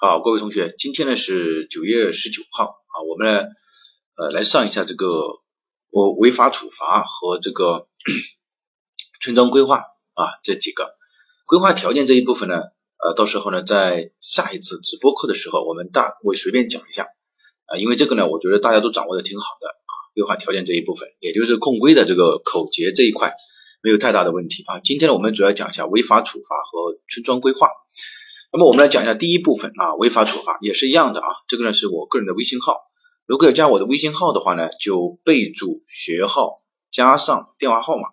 好，各位同学，今天呢是九月十九号啊，我们呢呃来上一下这个我违法处罚和这个 村庄规划啊这几个规划条件这一部分呢，呃到时候呢在下一次直播课的时候，我们大我随便讲一下啊，因为这个呢我觉得大家都掌握的挺好的啊，规划条件这一部分，也就是控规的这个口诀这一块。没有太大的问题啊。今天呢，我们主要讲一下违法处罚和村庄规划。那么我们来讲一下第一部分啊，违法处罚也是一样的啊。这个呢是我个人的微信号，如果要加我的微信号的话呢，就备注学号加上电话号码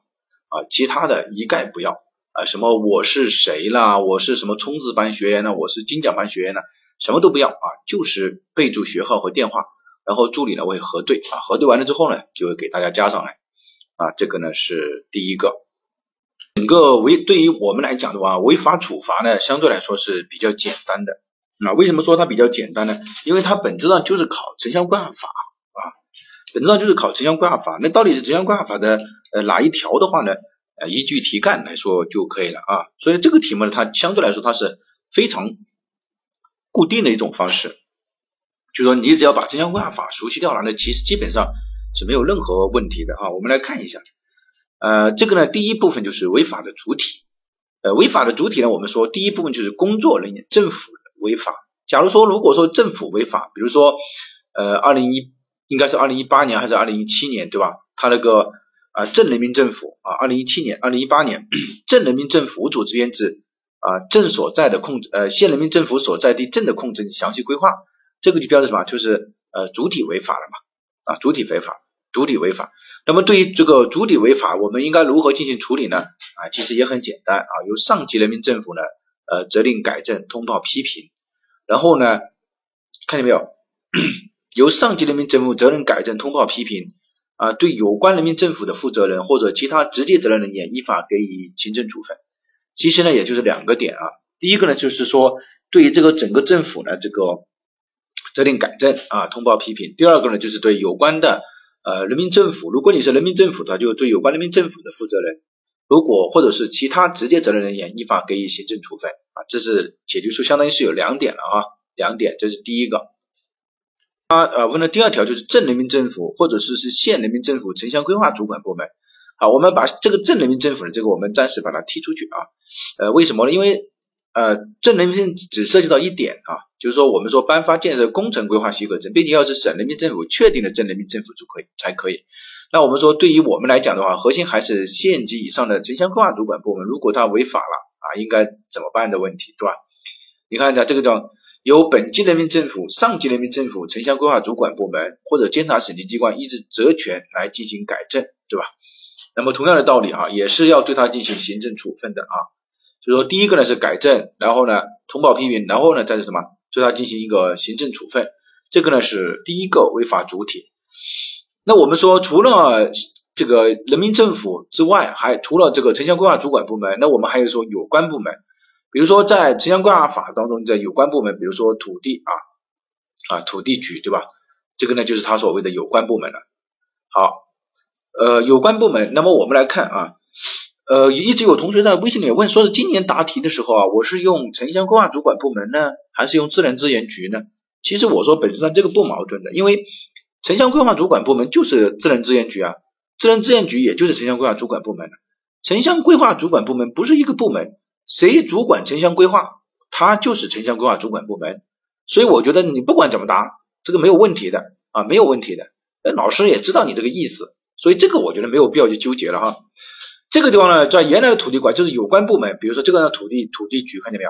啊，其他的一概不要啊。什么我是谁啦，我是什么冲刺班学员呢，我是金奖班学员呢，什么都不要啊，就是备注学号和电话，然后助理呢会核对啊，核对完了之后呢，就会给大家加上来。啊，这个呢是第一个，整个违对于我们来讲的话，违法处罚呢相对来说是比较简单的。啊，为什么说它比较简单呢？因为它本质上就是考城乡规划法啊，本质上就是考城乡规划法。那到底是城乡规划法的呃哪一条的话呢？呃，依据题干来说就可以了啊。所以这个题目呢，它相对来说它是非常固定的一种方式，就说你只要把城乡规划法熟悉掉了，那其实基本上。是没有任何问题的啊，我们来看一下，呃，这个呢，第一部分就是违法的主体，呃，违法的主体呢，我们说第一部分就是工作人员，政府违法。假如说如果说政府违法，比如说，呃，二零一应该是二零一八年还是二零一七年，对吧？他那个啊镇人民政府啊，二零一七年、二零一八年镇人民政府组织编制啊镇所在的控制呃县人民政府所在地镇的控制详细规划，这个就标志什么？就是呃主体违法了嘛啊主体违法。主体违法，那么对于这个主体违法，我们应该如何进行处理呢？啊，其实也很简单啊，由上级人民政府呢，呃，责令改正、通报批评，然后呢，看见没有？由上级人民政府责任改正、通报批评啊，对有关人民政府的负责人或者其他直接责任人员依法给予行政处分。其实呢，也就是两个点啊，第一个呢，就是说对于这个整个政府呢，这个责令改正啊，通报批评；第二个呢，就是对有关的。呃，人民政府，如果你是人民政府的话，就对有关人民政府的负责人，如果或者是其他直接责任人员，依法给予行政处分啊。这是解决书，相当于是有两点了啊，两点，这是第一个。啊呃，问的第二条就是镇人民政府或者是是县人民政府城乡规划主管部门。好，我们把这个镇人民政府的这个我们暂时把它踢出去啊。呃，为什么呢？因为呃，镇人民只涉及到一点啊，就是说我们说颁发建设工程规划许可证，并且要是省人民政府确定的镇人民政府就可以才可以。那我们说对于我们来讲的话，核心还是县级以上的城乡规划主管部门，如果他违法了啊，应该怎么办的问题，对吧？你看一下这个叫由本级人民政府、上级人民政府城乡规划主管部门或者监察审计机关依职责权来进行改正，对吧？那么同样的道理啊，也是要对他进行行政处分的啊。就说第一个呢是改正，然后呢通报批评，然后呢再是什么对他进行一个行政处分，这个呢是第一个违法主体。那我们说除了这个人民政府之外，还除了这个城乡规划主管部门，那我们还有说有关部门，比如说在城乡规划法当中的有关部门，比如说土地啊啊土地局对吧？这个呢就是他所谓的有关部门了。好，呃有关部门，那么我们来看啊。呃，一直有同学在微信里问，说是今年答题的时候啊，我是用城乡规划主管部门呢，还是用自然资源局呢？其实我说本质上这个不矛盾的，因为城乡规划主管部门就是自然资源局啊，自然资源局也就是城乡规划主管部门城乡规划主管部门不是一个部门，谁主管城乡规划，他就是城乡规划主管部门。所以我觉得你不管怎么答，这个没有问题的啊，没有问题的。那老师也知道你这个意思，所以这个我觉得没有必要去纠结了哈。这个地方呢，在原来的土地管就是有关部门，比如说这个呢土地土地局，看见没有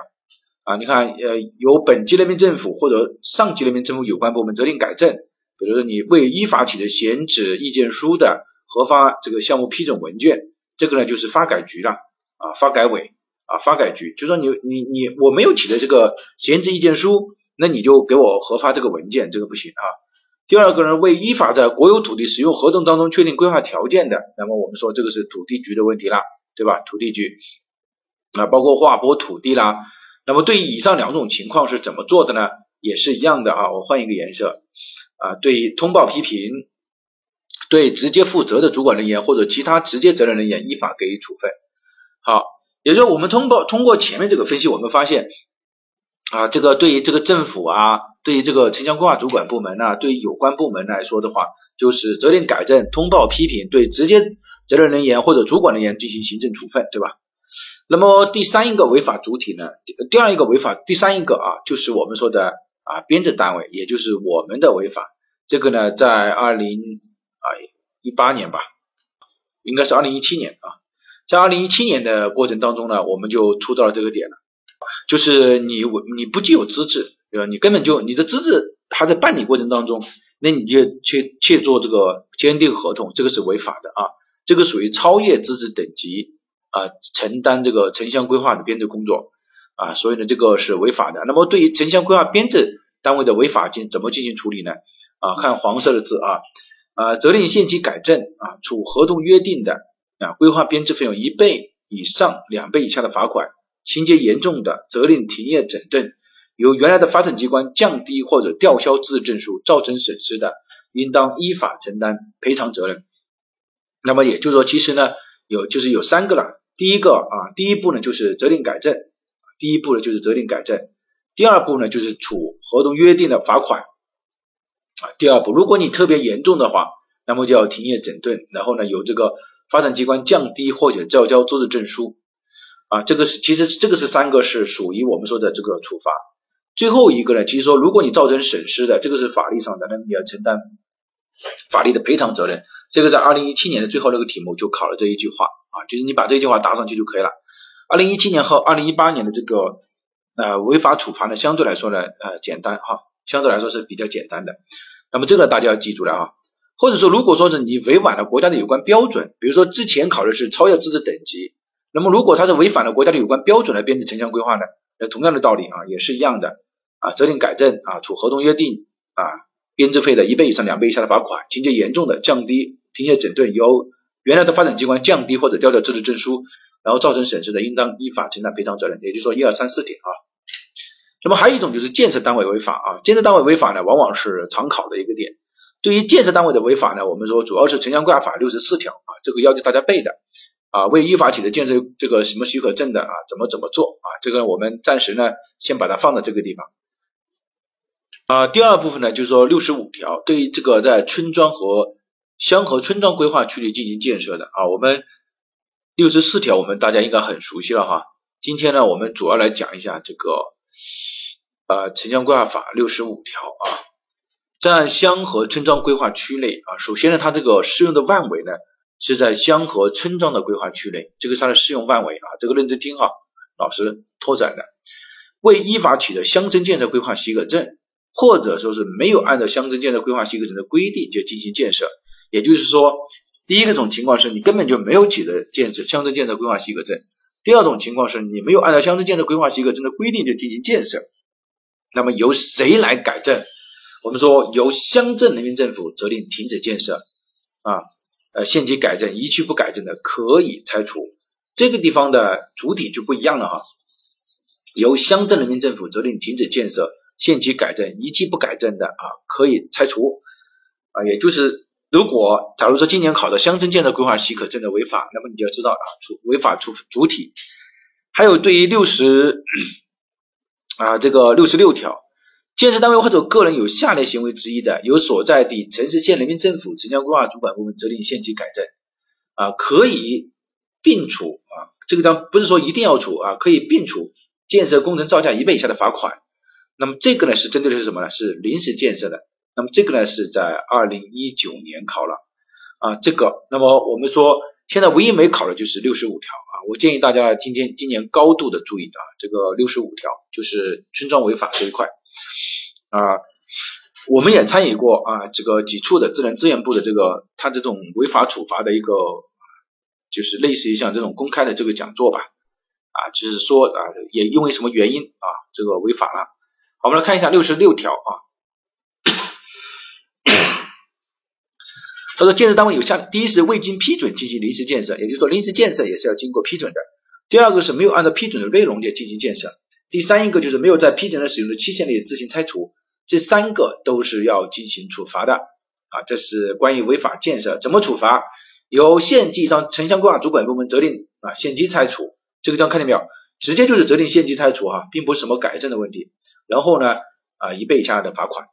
啊？你看，呃，由本级人民政府或者上级人民政府有关部门责令改正，比如说你未依法取得闲置意见书的核发这个项目批准文件，这个呢就是发改局了啊，发改委啊，发改局，就说你你你我没有取得这个闲置意见书，那你就给我核发这个文件，这个不行啊。第二个人为依法在国有土地使用合同当中确定规划条件的，那么我们说这个是土地局的问题啦，对吧？土地局啊，包括划拨土地啦。那么对于以上两种情况是怎么做的呢？也是一样的啊，我换一个颜色啊。对于通报批评，对直接负责的主管人员或者其他直接责任人员依法给予处分。好，也就是我们通报通过前面这个分析，我们发现啊，这个对于这个政府啊，对于这个城乡规划主管部门呢，对于有关部门来说的话，就是责令改正、通报批评，对直接责任人员或者主管人员进行行政处分，对吧？那么第三一个违法主体呢，第二一个违法，第三一个啊，就是我们说的啊编制单位，也就是我们的违法。这个呢，在二零啊一八年吧，应该是二零一七年啊，在二零一七年的过程当中呢，我们就出到了这个点了，就是你你不具有资质，对吧？你根本就你的资质还在办理过程当中，那你就去去做这个签订合同，这个是违法的啊，这个属于超越资质等级。啊，承担这个城乡规划的编制工作啊，所以呢，这个是违法的。那么对于城乡规划编制单位的违法进怎么进行处理呢？啊，看黄色的字啊，啊，责令限期改正啊，处合同约定的啊规划编制费用一倍以上两倍以下的罚款，情节严重的，责令停业整顿。由原来的发审机关降低或者吊销资质证书造成损失的，应当依法承担赔偿责任。那么也就是说，其实呢，有就是有三个了。第一个啊，第一步呢就是责令改正，第一步呢就是责令改正，第二步呢就是处合同约定的罚款啊。第二步，如果你特别严重的话，那么就要停业整顿，然后呢由这个发展机关降低或者吊销资质证书啊。这个是其实这个是三个是属于我们说的这个处罚。最后一个呢，其实说如果你造成损失的，这个是法律上的，那你要承担法律的赔偿责任。这个在二零一七年的最后那个题目就考了这一句话。啊，就是你把这句话答上去就可以了。二零一七年和二零一八年的这个呃违法处罚呢，相对来说呢呃简单哈，相对来说是比较简单的。那么这个大家要记住了啊。或者说，如果说是你违反了国家的有关标准，比如说之前考的是超越资质等级，那么如果它是违反了国家的有关标准来编制城乡规划呢，那同样的道理啊，也是一样的啊，责令改正啊，处合同约定啊，编制费的一倍以上两倍以下的罚款，情节严重的降低停业整顿由。原来的发展机关降低或者吊销资质证书，然后造成损失的，应当依法承担赔偿责任。也就是说，一二三四点啊。那么还有一种就是建设单位违法啊，建设单位违法呢，往往是常考的一个点。对于建设单位的违法呢，我们说主要是城乡规划法六十四条啊，这个要求大家背的啊，未依法取得建设这个什么许可证的啊，怎么怎么做啊？这个我们暂时呢，先把它放在这个地方。啊，第二部分呢，就是说六十五条，对于这个在村庄和乡和村庄规划区里进行建设的。啊，我们六十四条我们大家应该很熟悉了哈。今天呢，我们主要来讲一下这个呃城乡规划法六十五条啊，在乡和村庄规划区内啊，首先呢，它这个适用的范围呢是在乡和村庄的规划区内，这个是它的适用范围啊，这个认真听哈，老师拓展的，未依法取得乡村建设规划许可证，或者说是没有按照乡镇建设规划许可证的规定就进行建设。也就是说，第一个种情况是你根本就没有取得建设乡镇建设规划许可证；第二种情况是你没有按照乡镇建设规划许可证的规定就进行建设，那么由谁来改正？我们说由乡镇人民政府责令停止建设啊，呃，限期改正，一去不改正的可以拆除。这个地方的主体就不一样了哈，由乡镇人民政府责令停止建设，限期改正，一去不改正的啊，可以拆除啊，也就是。如果假如说今年考的乡镇建设规划许可证的违法，那么你就要知道啊，主违法主主体。还有对于六十啊这个六十六条，建设单位或者个人有下列行为之一的，由所在地城市县人民政府城乡规划主管部门责令限期改正啊，可以并处啊，这个当不是说一定要处啊，可以并处建设工程造价一倍以下的罚款。那么这个呢是针对的是什么呢？是临时建设的。那么这个呢是在二零一九年考了啊，这个那么我们说现在唯一没考的就是六十五条啊，我建议大家今天今年高度的注意啊，这个六十五条就是村庄违法这一块啊，我们也参与过啊这个几处的自然资源部的这个他这种违法处罚的一个就是类似于像这种公开的这个讲座吧啊，就是说啊也因为什么原因啊这个违法了，我们来看一下六十六条啊。他说，建设单位有下，第一是未经批准进行临时建设，也就是说临时建设也是要经过批准的。第二个是没有按照批准的内容就进行建设。第三一个就是没有在批准的使用的期限内自行拆除，这三个都是要进行处罚的啊。这是关于违法建设怎么处罚？由县级以上城乡规划主管部门责令啊限期拆除。这个地方看见没有？直接就是责令限期拆除哈，并不是什么改正的问题。然后呢啊一倍以下的罚款。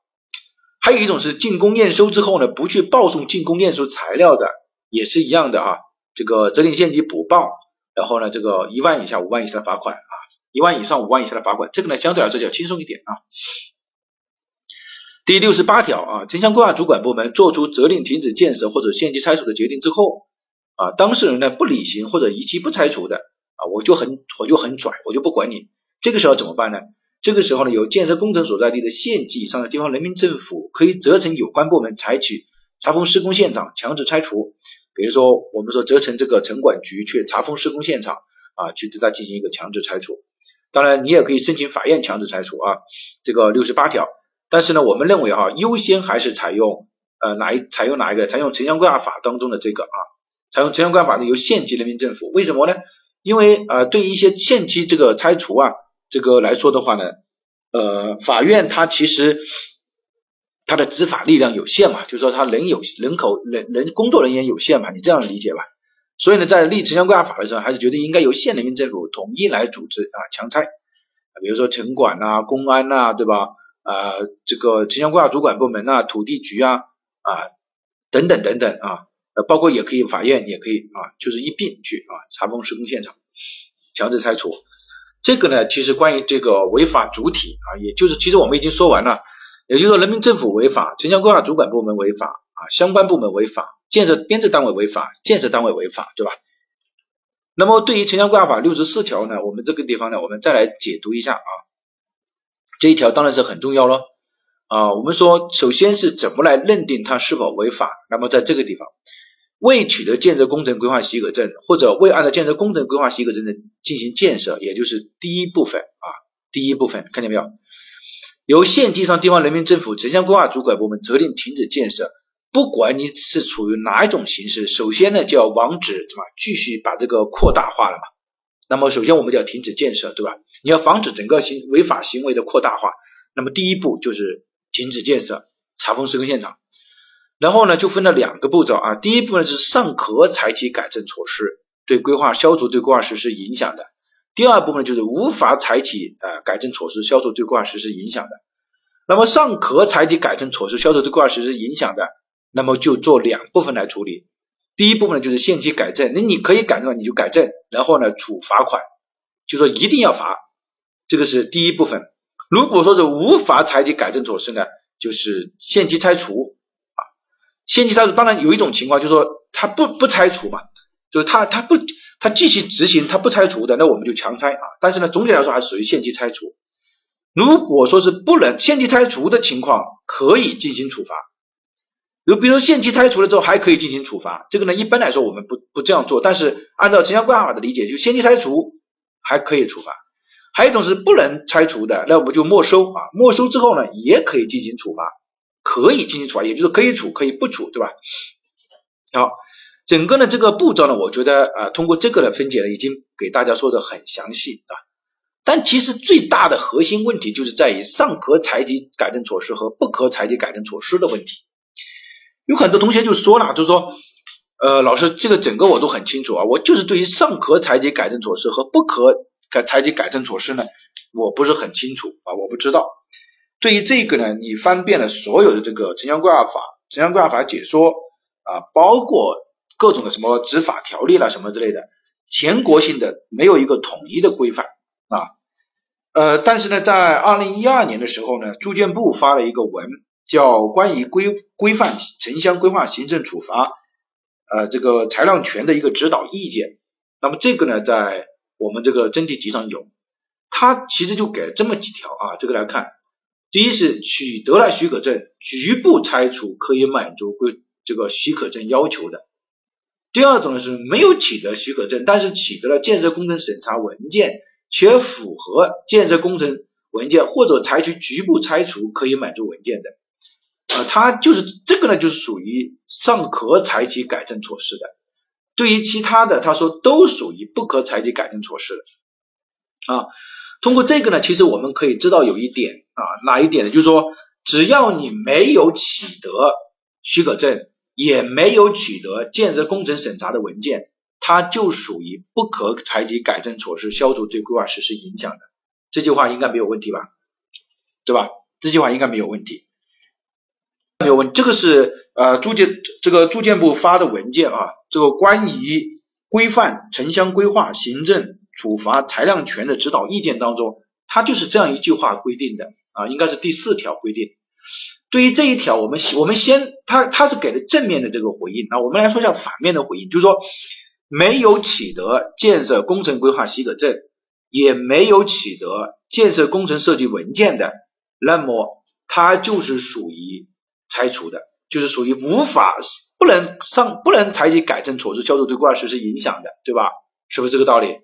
还有一种是竣工验收之后呢，不去报送竣工验收材料的，也是一样的啊。这个责令限期补报，然后呢，这个一万以下、五万以下的罚款啊，一万以上、五万以下的罚款，这个呢相对来说较轻松一点啊。第六十八条啊，城乡规划主管部门作出责令停止建设或者限期拆除的决定之后啊，当事人呢不履行或者逾期不拆除的我就很我就很拽，我就不管你。这个时候怎么办呢？这个时候呢，有建设工程所在地的县级以上的地方人民政府可以责成有关部门采取查封施工现场强制拆除。比如说，我们说责成这个城管局去查封施工现场啊，去对它进行一个强制拆除。当然，你也可以申请法院强制拆除啊。这个六十八条，但是呢，我们认为哈，优先还是采用呃哪一采用哪一个？采用城乡规划法当中的这个啊，采用城乡规划法的由县级人民政府。为什么呢？因为呃，对于一些限期这个拆除啊。这个来说的话呢，呃，法院它其实它的执法力量有限嘛，就是说它人有人口人人工作人员有限嘛，你这样理解吧。所以呢，在立城乡规划法的时候，还是觉得应该由县人民政府统一来组织啊强拆，比如说城管呐、公安呐，对吧？啊，这个城乡规划主管部门呐、土地局啊啊等等等等啊，呃，包括也可以法院也可以啊，就是一并去啊查封施工现场，强制拆除。这个呢，其实关于这个违法主体啊，也就是其实我们已经说完了，也就是说人民政府违法，城乡规划主管部门违法啊，相关部门违法，建设编制单位违法，建设单位违法，对吧？那么对于城乡规划法六十四条呢，我们这个地方呢，我们再来解读一下啊，这一条当然是很重要了啊。我们说，首先是怎么来认定它是否违法？那么在这个地方。未取得建设工程规划许可证，或者未按照建设工程规划许可证的进行建设，也就是第一部分啊，第一部分看见没有？由县级以上地方人民政府城乡规划主管部门责令停止建设，不管你是处于哪一种形式，首先呢就要防止什么继续把这个扩大化了嘛。那么首先我们就要停止建设，对吧？你要防止整个行违法行为的扩大化，那么第一步就是停止建设，查封施工现场。然后呢，就分了两个步骤啊。第一步呢是尚可采取改正措施，对规划消除对规划实施影响的；第二步呢就是无法采取呃改正措施消除对规划实施影响的。那么尚可采取改正措施消除对规划实施影响的，那么就做两部分来处理。第一部分呢就是限期改正，那你可以改正你就改正，然后呢处罚款，就说一定要罚，这个是第一部分。如果说是无法采取改正措施呢，就是限期拆除。限期拆除，当然有一种情况，就是说他不不拆除嘛，就是他他不他继续执行，他不拆除的，那我们就强拆啊。但是呢，总体来说还是属于限期拆除。如果说是不能限期拆除的情况，可以进行处罚。就比如说限期拆除了之后还可以进行处罚，这个呢一般来说我们不不这样做，但是按照城乡规划法的理解，就限期拆除还可以处罚。还有一种是不能拆除的，那我们就没收啊，没收之后呢也可以进行处罚。可以进行处罚，也就是可以处，可以不处，对吧？好，整个呢这个步骤呢，我觉得啊，通过这个的分解呢，已经给大家说的很详细啊。但其实最大的核心问题就是在于尚可采取改正措施和不可采取改正措施的问题。有很多同学就说了，就是说，呃，老师这个整个我都很清楚啊，我就是对于尚可采取改正措施和不可改采取改正措施呢，我不是很清楚啊，我不知道。对于这个呢，你翻遍了所有的这个城乡规划法、城乡规划法解说啊，包括各种的什么执法条例啦什么之类的，全国性的没有一个统一的规范啊。呃，但是呢，在二零一二年的时候呢，住建部发了一个文，叫《关于规规范城乡规划行政处罚呃这个裁量权的一个指导意见》。那么这个呢，在我们这个真题集上有，它其实就给了这么几条啊，这个来看。第一是取得了许可证，局部拆除可以满足规这个许可证要求的。第二种呢是没有取得许可证，但是取得了建设工程审查文件，且符合建设工程文件或者采取局部拆除可以满足文件的。啊，它就是这个呢，就是属于尚可采取改正措施的。对于其他的，他说都属于不可采取改正措施的。啊。通过这个呢，其实我们可以知道有一点啊，哪一点呢？就是说，只要你没有取得许可证，也没有取得建设工程审查的文件，它就属于不可采取改正措施消除对规划实施影响的。这句话应该没有问题吧？对吧？这句话应该没有问题，没有问。这个是呃住建这个住建部发的文件啊，这个关于规范城乡规划行政处罚裁量权的指导意见当中，它就是这样一句话规定的啊，应该是第四条规定。对于这一条，我们我们先，他他是给了正面的这个回应啊，我们来说一下反面的回应，就是说没有取得建设工程规划许可证，也没有取得建设工程设计文件的，那么它就是属于拆除的，就是属于无法不能上不能采取改正措施消除对规划实施影响的，对吧？是不是这个道理？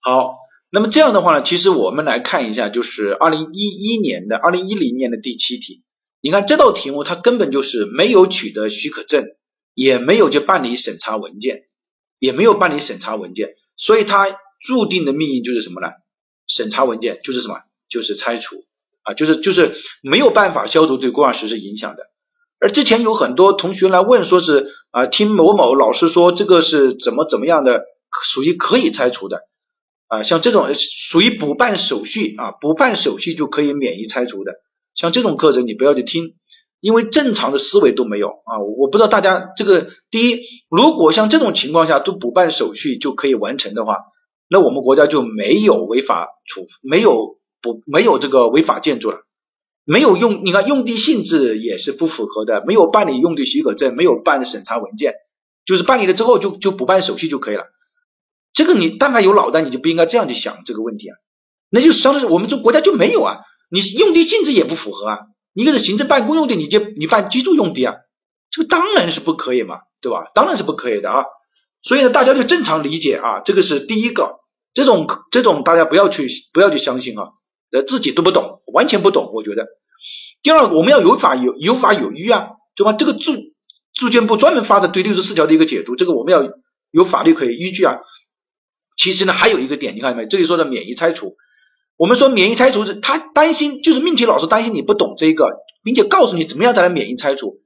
好。那么这样的话呢，其实我们来看一下，就是二零一一年的、二零一零年的第七题。你看这道题目，它根本就是没有取得许可证，也没有去办理审查文件，也没有办理审查文件，所以它注定的命运就是什么呢？审查文件就是什么？就是拆除啊，就是就是没有办法消除对规划实施影响的。而之前有很多同学来问，说是啊，听某某老师说这个是怎么怎么样的，属于可以拆除的。啊，像这种属于补办手续啊，补办手续就可以免于拆除的。像这种课程你不要去听，因为正常的思维都没有啊。我不知道大家这个第一，如果像这种情况下都补办手续就可以完成的话，那我们国家就没有违法处，没有不没有这个违法建筑了，没有用你看用地性质也是不符合的，没有办理用地许可证，没有办审查文件，就是办理了之后就就补办手续就可以了。这个你但凡有脑袋，你就不应该这样去想这个问题啊，那就相当于我们这国家就没有啊，你用地性质也不符合啊，一个是行政办公用地，你就你办居住用地啊，这个当然是不可以嘛，对吧？当然是不可以的啊，所以呢，大家就正常理解啊，这个是第一个，这种这种大家不要去不要去相信啊，呃自己都不懂，完全不懂，我觉得。第二，我们要有法有有法有依啊，对吧？这个住住建部专门发的对六十四条的一个解读，这个我们要有法律可以依据啊。其实呢，还有一个点，你看到没？这里说的免疫拆除，我们说免疫拆除是他担心，就是命题老师担心你不懂这个，并且告诉你怎么样才能免疫拆除，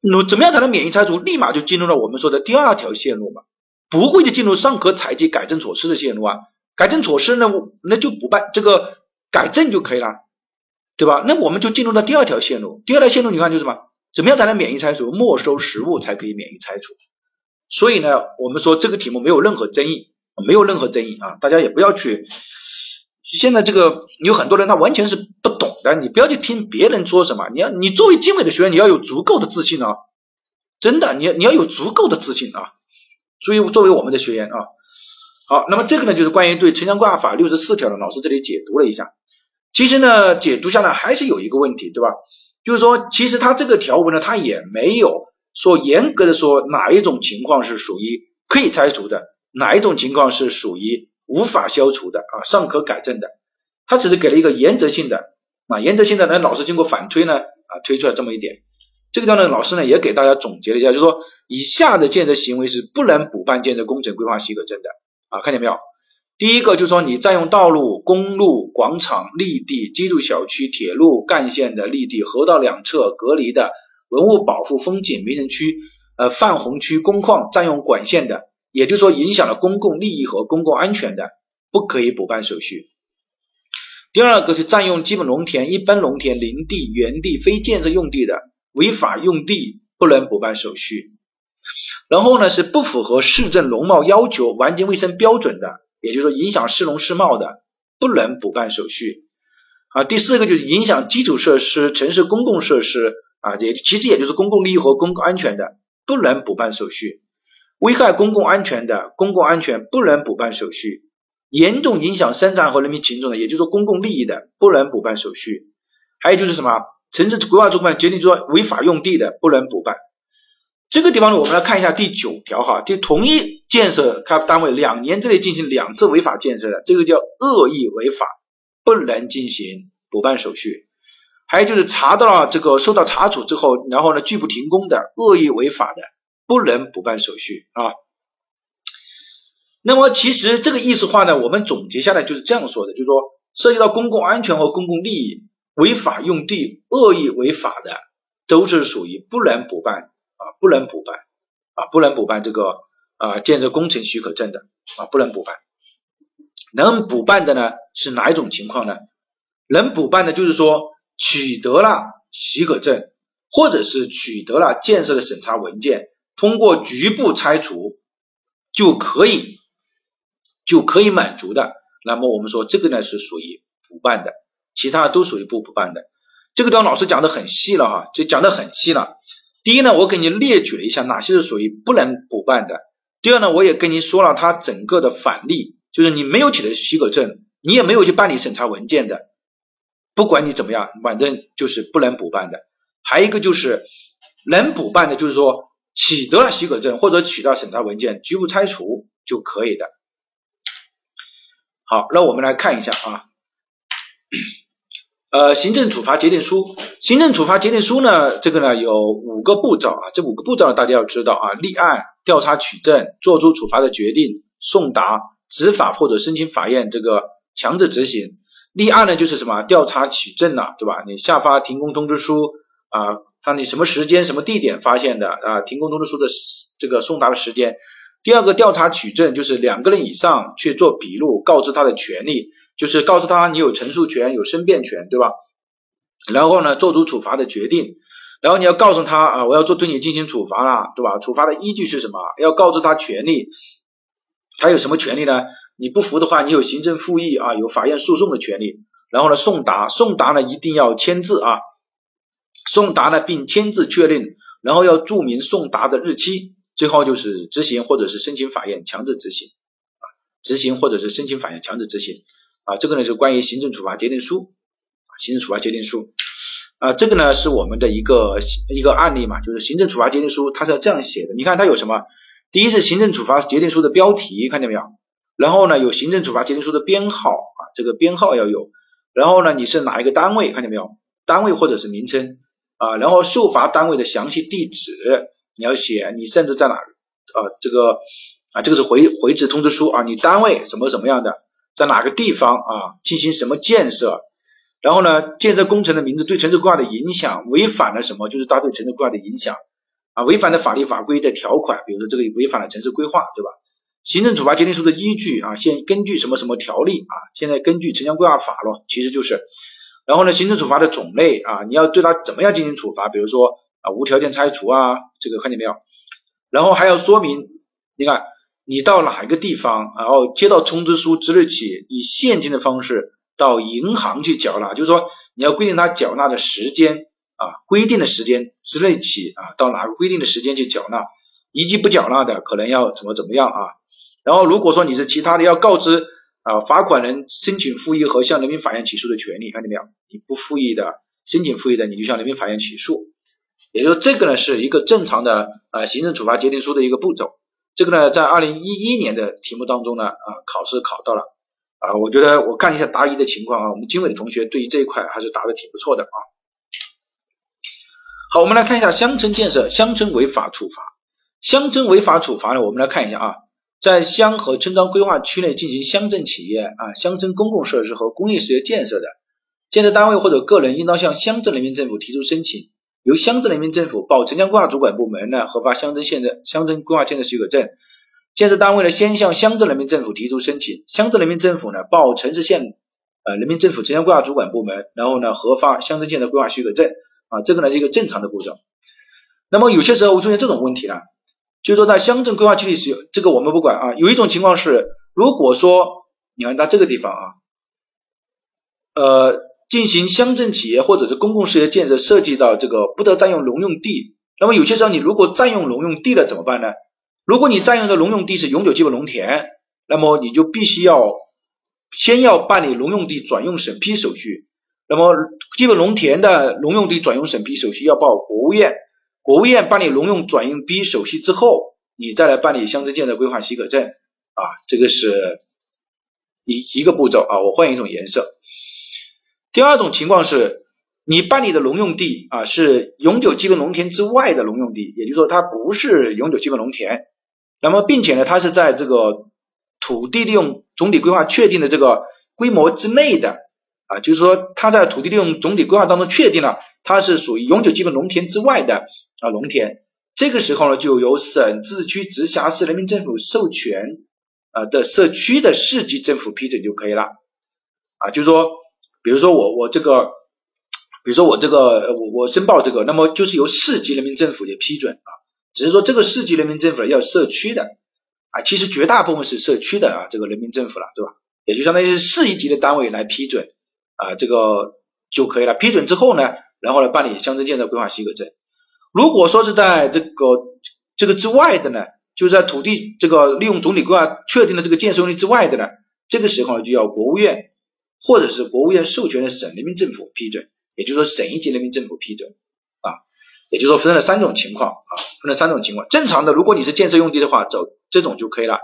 那怎么样才能免疫拆除？立马就进入了我们说的第二条线路嘛，不会就进入尚可采集改正措施的线路啊。改正措施呢，那就不办这个改正就可以了，对吧？那我们就进入到第二条线路，第二条线路你看就是什么？怎么样才能免疫拆除？没收实物才可以免疫拆除。所以呢，我们说这个题目没有任何争议。没有任何争议啊，大家也不要去。现在这个有很多人他完全是不懂的，你不要去听别人说什么。你要你作为经纬的学员，你要有足够的自信啊，真的，你你要有足够的自信啊。所以作为我们的学员啊，好，那么这个呢就是关于对城乡规划法六十四条的老师这里解读了一下。其实呢解读下来还是有一个问题，对吧？就是说其实他这个条文呢，他也没有说严格的说哪一种情况是属于可以拆除的。哪一种情况是属于无法消除的啊？尚可改正的，他只是给了一个原则性的啊，原则性的呢，老师经过反推呢啊，推出了这么一点。这个地方呢，老师呢也给大家总结了一下，就是说以下的建设行为是不能补办建设工程规划许可证的啊，看见没有？第一个就是说你占用道路、公路、广场、绿地、居住小区、铁路干线的绿地、河道两侧隔离的文物保护、风景名胜区、呃泛洪区、工矿占用管线的。也就是说，影响了公共利益和公共安全的，不可以补办手续。第二个是占用基本农田、一般农田、林地、园地、非建设用地的违法用地，不能补办手续。然后呢，是不符合市政农贸要求、环境卫生标准的，也就是说影响市容市貌的，不能补办手续。啊，第四个就是影响基础设施、城市公共设施啊，也其实也就是公共利益和公共安全的，不能补办手续。危害公共安全的，公共安全不能补办手续；严重影响生产和人民群众的，也就是说公共利益的，不能补办手续。还有就是什么，城市规划主管决定说违法用地的，不能补办。这个地方呢，我们来看一下第九条哈，就同一建设开发单位两年之内进行两次违法建设的，这个叫恶意违法，不能进行补办手续。还有就是查到了这个受到查处之后，然后呢拒不停工的恶意违法的。不能补办手续啊。那么其实这个意思话呢，我们总结下来就是这样说的，就是说涉及到公共安全和公共利益、违法用地、恶意违法的，都是属于不能补办啊，不能补办啊，不能补办这个啊建设工程许可证的啊不能补办。能补办的呢是哪一种情况呢？能补办的就是说取得了许可证，或者是取得了建设的审查文件，通过局部拆除就可以就可以满足的。那么我们说这个呢是属于补办的，其他都属于不补办的。这个段老师讲的很细了哈，就讲的很细了。第一呢，我给你列举了一下哪些是属于不能补办的。第二呢，我也跟您说了它整个的反例，就是你没有取得许可证，你也没有去办理审查文件的，不管你怎么样，反正就是不能补办的。还有一个就是能补办的，就是说取得了许可证或者取到审查文件，局部拆除就可以的。好，那我们来看一下啊。呃，行政处罚决定书，行政处罚决定书呢，这个呢有五个步骤啊，这五个步骤大家要知道啊，立案、调查取证、作出处罚的决定、送达、执法或者申请法院这个强制执行。立案呢就是什么？调查取证了，对吧？你下发停工通知书啊，看你什么时间、什么地点发现的啊，停工通知书的这个送达的时间。第二个调查取证就是两个人以上去做笔录，告知他的权利。就是告诉他你有陈述权，有申辩权，对吧？然后呢，做出处罚的决定，然后你要告诉他啊，我要做对你进行处罚了，对吧？处罚的依据是什么？要告知他权利，他有什么权利呢？你不服的话，你有行政复议啊，有法院诉讼的权利。然后呢，送达，送达呢一定要签字啊，送达呢并签字确认，然后要注明送达的日期，最后就是执行或者是申请法院强制执行啊，执行或者是申请法院强制执行。啊，这个呢是关于行政处罚决定书，行政处罚决定书，啊，这个呢是我们的一个一个案例嘛，就是行政处罚决定书，它是要这样写的。你看它有什么？第一是行政处罚决定书的标题，看见没有？然后呢有行政处罚决定书的编号啊，这个编号要有。然后呢你是哪一个单位？看见没有？单位或者是名称啊。然后受罚单位的详细地址你要写，你甚至在哪啊？这个啊这个是回回执通知书啊，你单位什么什么样的？在哪个地方啊？进行什么建设？然后呢？建设工程的名字对城市规划的影响，违反了什么？就是它对城市规划的影响啊，违反了法律法规的条款，比如说这个违反了城市规划，对吧？行政处罚决定书的依据啊，现根据什么什么条例啊？现在根据城乡规划法了，其实就是。然后呢？行政处罚的种类啊，你要对他怎么样进行处罚？比如说啊，无条件拆除啊，这个看见没有？然后还要说明，你看。你到哪一个地方，然后接到通知书之日起，以现金的方式到银行去缴纳，就是说你要规定他缴纳的时间啊，规定的时间之内起啊，到哪个规定的时间去缴纳，以及不缴纳的可能要怎么怎么样啊。然后如果说你是其他的，要告知啊罚款人申请复议和向人民法院起诉的权利，看见没有？你不复议的，申请复议的，你就向人民法院起诉。也就是这个呢，是一个正常的呃行政处罚决定书的一个步骤。这个呢，在二零一一年的题目当中呢，啊，考试考到了，啊，我觉得我看一下答疑的情况啊，我们经纬的同学对于这一块还是答的挺不错的啊。好，我们来看一下乡村建设乡村违法处罚。乡村违法处罚呢，我们来看一下啊，在乡和村庄规划区内进行乡镇企业啊、乡村公共设施和公益事业建设的，建设单位或者个人应当向乡镇人民政府提出申请。由乡镇人民政府报城乡规划主管部门呢核发乡镇县的乡镇规划建设许可证，建设单位呢先向乡镇人民政府提出申请，乡镇人民政府呢报城市县呃人民政府城乡规划主管部门，然后呢核发乡镇建设规划许可证啊，这个呢是一个正常的步骤。那么有些时候会出现这种问题呢，就是说在乡镇规划区里使用这个我们不管啊，有一种情况是，如果说你看在这个地方啊，呃。进行乡镇企业或者是公共事业建设，涉及到这个不得占用农用地。那么有些时候，你如果占用农用地了怎么办呢？如果你占用的农用地是永久基本农田，那么你就必须要先要办理农用地转用审批手续。那么基本农田的农用地转用审批手续要报国务院，国务院办理农用转用 B 手续之后，你再来办理乡镇建设规划许可证啊，这个是一一个步骤啊。我换一种颜色。第二种情况是，你办理的农用地啊是永久基本农田之外的农用地，也就是说它不是永久基本农田。那么，并且呢，它是在这个土地利用总体规划确定的这个规模之内的啊，就是说它在土地利用总体规划当中确定了它是属于永久基本农田之外的啊农田。这个时候呢，就由省、自治区、直辖市人民政府授权啊的社区的市级政府批准就可以了啊。就是说，比如说我我这个，比如说我这个我我申报这个，那么就是由市级人民政府也批准啊。只是说这个市级人民政府要社区的啊，其实绝大部分是社区的啊，这个人民政府了，对吧？也就相当于是市一级的单位来批准啊，这个就可以了。批准之后呢，然后呢办理乡镇建设规划许可证。如果说是在这个这个之外的呢，就是在土地这个利用总体规划确定的这个建设用地之外的呢，这个时候就要国务院或者是国务院授权的省人民政府批准，也就是说省一级人民政府批准啊，也就是说分了三种情况啊，分了三种情况。正常的，如果你是建设用地的话，走这种就可以了。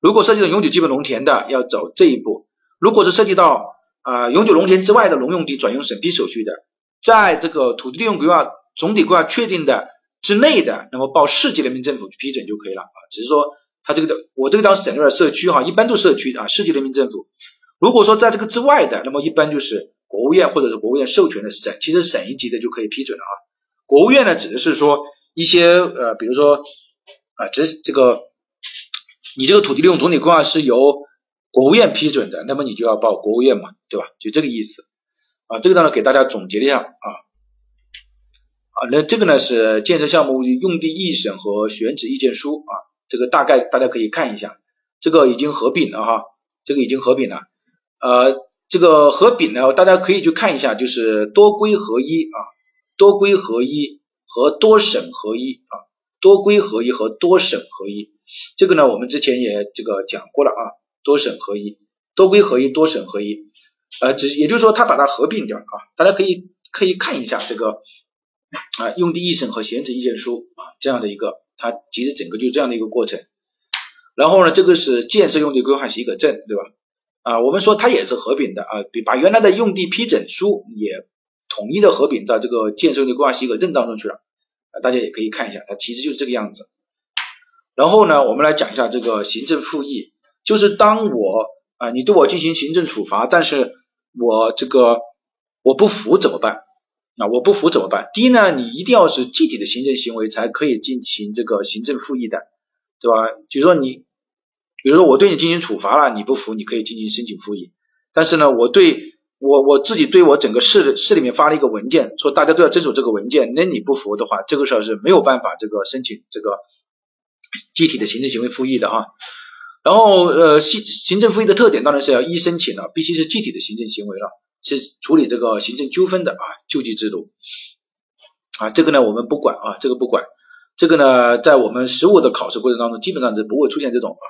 如果涉及到永久基本农田的，要走这一步；如果是涉及到啊永久农田之外的农用地转用审批手续的，在这个土地利用规划总体规划确定的之内的，那么报市级人民政府批准就可以了啊。只是说它这个的，我这个当省略了社区哈，一般都社区啊，市级人民政府。如果说在这个之外的，那么一般就是国务院或者是国务院授权的省，其实省一级的就可以批准了啊。国务院呢，指的是说一些呃，比如说啊，这这个。你这个土地利用总体规划是由国务院批准的，那么你就要报国务院嘛，对吧？就这个意思啊。这个呢给大家总结了一下啊啊，那这个呢是建设项目用地议审和选址意见书啊，这个大概大家可以看一下，这个已经合并了哈，这个已经合并了。呃，这个合并呢，大家可以去看一下，就是多规合一啊，多规合一和多省合一啊，多规合一和多省合一。这个呢，我们之前也这个讲过了啊，多省合一、多规合一、多省合一，呃，只也就是说，它把它合并掉啊，大家可以可以看一下这个啊，用地一审和选址意见书啊，这样的一个，它其实整个就是这样的一个过程。然后呢，这个是建设用地规划许可证，对吧？啊，我们说它也是合并的啊，比把原来的用地批准书也统一的合并到这个建设用地规划许可证当中去了啊，大家也可以看一下，它其实就是这个样子。然后呢，我们来讲一下这个行政复议，就是当我啊，你对我进行行政处罚，但是我这个我不服怎么办？那，我不服怎么办？第一呢，你一定要是具体的行政行为才可以进行这个行政复议的，对吧？就说你，比如说我对你进行处罚了，你不服，你可以进行申请复议。但是呢，我对我我自己对我整个市市里面发了一个文件，说大家都要遵守这个文件，那你不服的话，这个时候是没有办法这个申请这个。具体的行政行为复议的啊，然后呃行行政复议的特点当然是要一申请了，必须是具体的行政行为了，是处理这个行政纠纷的啊救济制度啊这个呢我们不管啊这个不管，这个呢在我们实务的考试过程当中基本上是不会出现这种啊。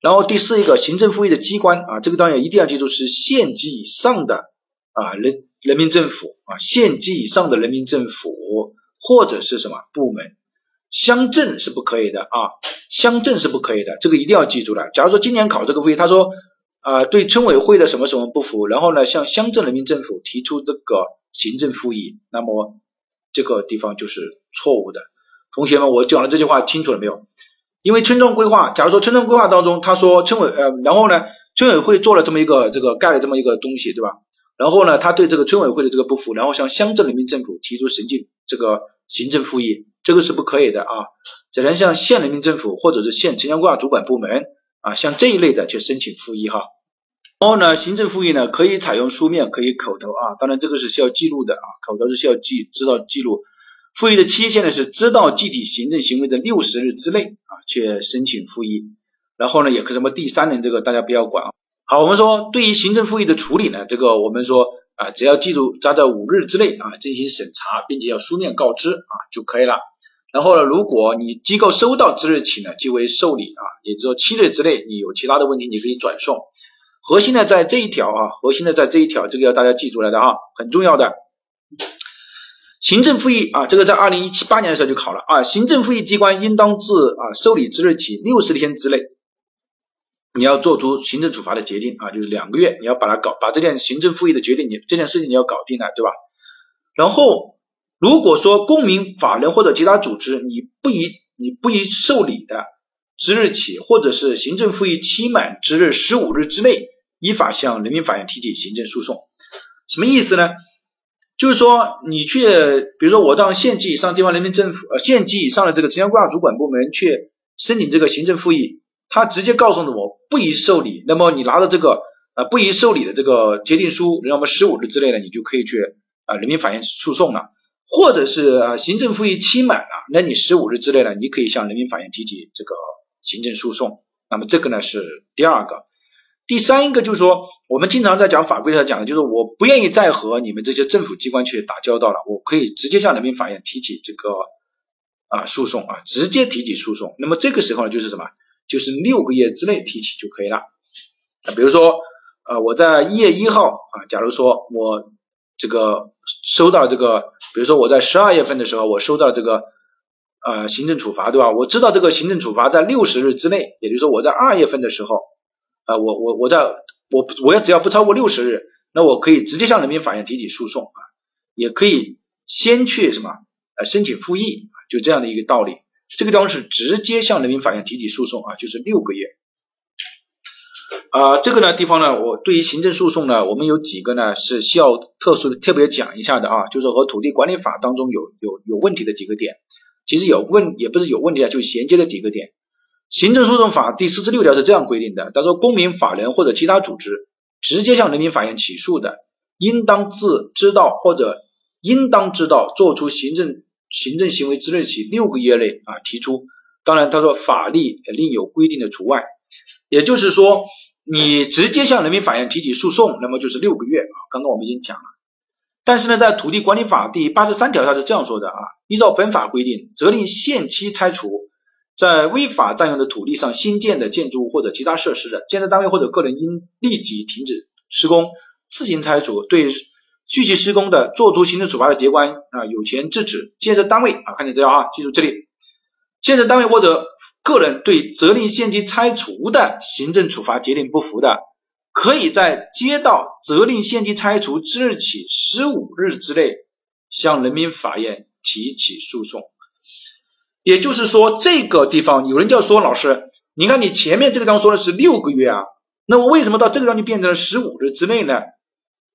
然后第四一个行政复议的机关啊这个当然一定要记住是县级以上的啊人人民政府啊县级以上的人民政府或者是什么部门。乡镇是不可以的啊，乡镇是不可以的，这个一定要记住了。假如说今年考这个会，他说啊对村委会的什么什么不服，然后呢向乡镇人民政府提出这个行政复议，那么这个地方就是错误的。同学们，我讲的这句话清楚了没有？因为村庄规划，假如说村庄规划当中他说村委呃，然后呢村委会做了这么一个这个盖了这么一个东西，对吧？然后呢他对这个村委会的这个不服，然后向乡镇人民政府提出行政这个行政复议。这个是不可以的啊，只能向县人民政府或者是县城乡规划主管部门啊，像这一类的去申请复议哈。然后呢，行政复议呢可以采用书面，可以口头啊，当然这个是需要记录的啊，口头是需要记知道记录。复议的期限呢是知道具体行政行为的六十日之内啊去申请复议。然后呢，也可什么第三人这个大家不要管啊。好，我们说对于行政复议的处理呢，这个我们说。啊，只要记住，扎在五日之内啊进行审查，并且要书面告知啊就可以了。然后呢，如果你机构收到之日起呢，即为受理啊，也就是说七日之内，你有其他的问题，你可以转送。核心呢在这一条啊，核心的在这一条，这个要大家记住来的啊，很重要的。行政复议啊，这个在二零一七八年的时候就考了啊，行政复议机关应当自啊受理之日起六十天之内。你要做出行政处罚的决定啊，就是两个月，你要把它搞，把这件行政复议的决定，你这件事情你要搞定了，对吧？然后如果说公民、法人或者其他组织，你不以你不以受理的之日起，或者是行政复议期满之日十五日之内，依法向人民法院提起行政诉讼，什么意思呢？就是说你去，比如说我到县级以上地方人民政府，呃，县级以上的这个城乡规划主管部门去申请这个行政复议，他直接告诉了我不宜受理，那么你拿着这个呃不宜受理的这个决定书，那么十五日之内呢，你就可以去啊人民法院诉讼了，或者是啊行政复议期满了，那你十五日之内呢，你可以向人民法院提起这个行政诉讼，那么这个呢是第二个。第三一个就是说，我们经常在讲法规上讲的，就是我不愿意再和你们这些政府机关去打交道了，我可以直接向人民法院提起这个啊诉讼啊，直接提起诉讼。那么这个时候呢，就是什么？就是六个月之内提起就可以了。啊，比如说呃，我在一月一号啊，假如说我这个收到这个，比如说我在十二月份的时候，我收到这个呃行政处罚，对吧？我知道这个行政处罚在六十日之内，也就是说我在二月份的时候。啊，我我我在我我要只要不超过六十日，那我可以直接向人民法院提起诉讼啊，也可以先去什么呃申请复议，就这样的一个道理。这个地方是直接向人民法院提起诉讼啊，就是六个月。啊，这个呢地方呢，我对于行政诉讼呢，我们有几个呢是需要特殊的特别讲一下的啊，就是和土地管理法当中有有有问题的几个点，其实有问也不是有问题啊，就衔接的几个点。行政诉讼法第四十六条是这样规定的：他说，公民、法人或者其他组织直接向人民法院起诉的，应当自知道或者应当知道作出行政行政行为之日起六个月内啊提出。当然，他说法律另有规定的除外。也就是说，你直接向人民法院提起诉讼，那么就是六个月啊。刚刚我们已经讲了。但是呢，在土地管理法第八十三条下是这样说的啊：依照本法规定，责令限期拆除。在违法占用的土地上新建的建筑物或者其他设施的建设单位或者个人应立即停止施工，自行拆除；对续期施工的，作出行政处罚的机关啊有权制止建设单位啊，看见这条啊，记住这里，建设单位或者个人对责令限期拆除的行政处罚决定不服的，可以在接到责令限期拆除之日起十五日之内向人民法院提起诉讼。也就是说，这个地方有人就要说，老师，你看你前面这个地方说的是六个月啊，那么为什么到这个地方就变成了十五日之内呢？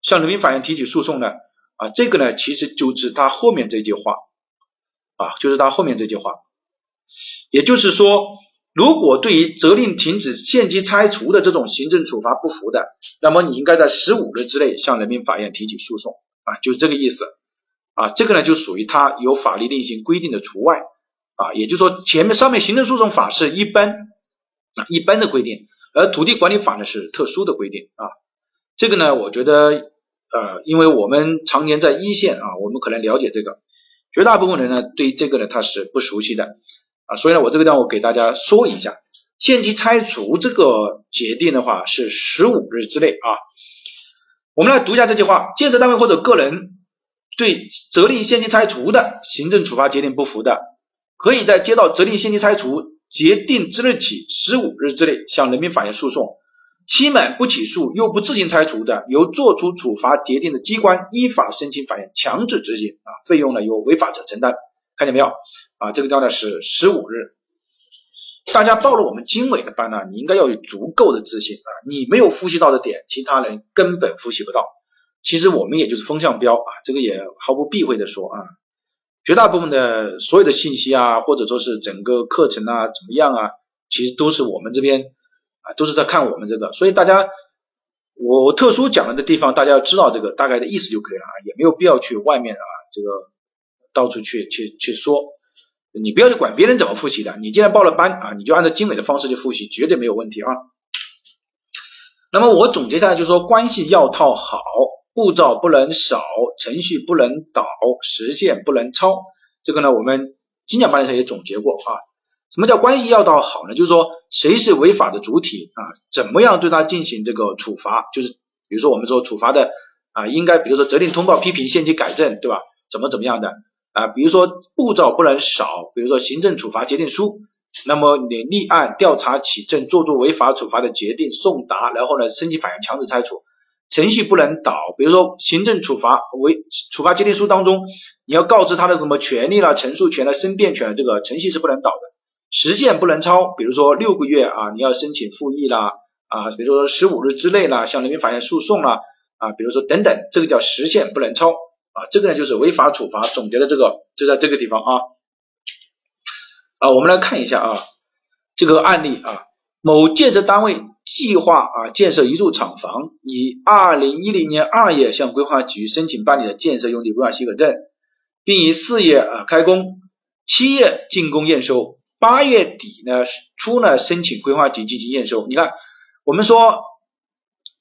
向人民法院提起诉讼呢？啊，这个呢，其实就指他后面这句话啊，就是他后面这句话。也就是说，如果对于责令停止限期拆除的这种行政处罚不服的，那么你应该在十五日之内向人民法院提起诉讼啊，就是这个意思啊。这个呢，就属于他有法律另行规定的除外。啊，也就是说，前面上面行政诉讼法是一般啊一般的规定，而土地管理法呢是特殊的规定啊。这个呢，我觉得呃，因为我们常年在一线啊，我们可能了解这个，绝大部分人呢对这个呢他是不熟悉的啊，所以呢，我这个地方我给大家说一下，限期拆除这个决定的话是十五日之内啊。我们来读一下这句话：建设单位或者个人对责令限期拆除的行政处罚决定不服的。可以在接到责令限期拆除决定之日起十五日之内向人民法院诉讼，期满不起诉又不自行拆除的，由作出处罚决定的机关依法申请法院强制执行啊，费用呢由违法者承担。看见没有啊？这个叫呢是十五日。大家报了我们经纬的班呢，你应该要有足够的自信啊，你没有复习到的点，其他人根本复习不到。其实我们也就是风向标啊，这个也毫不避讳的说啊。绝大部分的所有的信息啊，或者说是整个课程啊，怎么样啊，其实都是我们这边啊，都是在看我们这个，所以大家我特殊讲了的地方，大家要知道这个大概的意思就可以了啊，也没有必要去外面啊，这个到处去去去说，你不要去管别人怎么复习的，你既然报了班啊，你就按照精美的方式去复习，绝对没有问题啊。那么我总结下来就是说，关系要套好。步骤不能少，程序不能倒，时限不能超。这个呢，我们精讲班的时候也总结过啊。什么叫关系要道好呢？就是说谁是违法的主体啊？怎么样对他进行这个处罚？就是比如说我们说处罚的啊，应该比如说责令通报、批评、限期改正，对吧？怎么怎么样的啊？比如说步骤不能少，比如说行政处罚决定书，那么你立案、调查、起证、做出违法处罚的决定、送达，然后呢，申请法院强制拆除。程序不能倒，比如说行政处罚为处罚决定书当中，你要告知他的什么权利啦、陈述权啦、申辩权，这个程序是不能倒的。时限不能超，比如说六个月啊，你要申请复议啦啊，比如说十五日之内啦，向人民法院诉讼啦啊，比如说等等，这个叫时限不能超啊。啊，这个呢就是违法处罚总结的这个就在这个地方啊啊，我们来看一下啊这个案例啊，某建设单位计划啊建设一处厂房，以二零一零年二月向规划局申请办理的建设用地规划许可证，并于四月啊开工，七月竣工验收，八月底呢初呢申请规划局进行验收。你看，我们说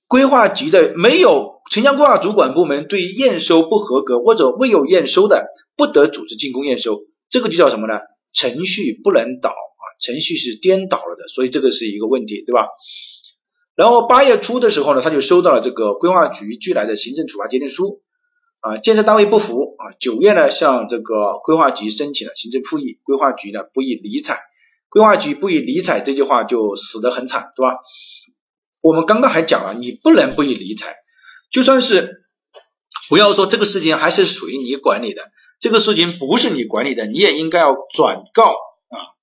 规划局的没有。城乡规划主管部门对验收不合格或者未有验收的，不得组织竣工验收，这个就叫什么呢？程序不能倒啊，程序是颠倒了的，所以这个是一个问题，对吧？然后八月初的时候呢，他就收到了这个规划局寄来的行政处罚决定书啊，建设单位不服啊，九月呢向这个规划局申请了行政复议，规划局呢不予理睬，规划局不予理睬这句话就死得很惨，对吧？我们刚刚还讲了，你不能不予理睬。就算是不要说这个事情还是属于你管理的，这个事情不是你管理的，你也应该要转告啊，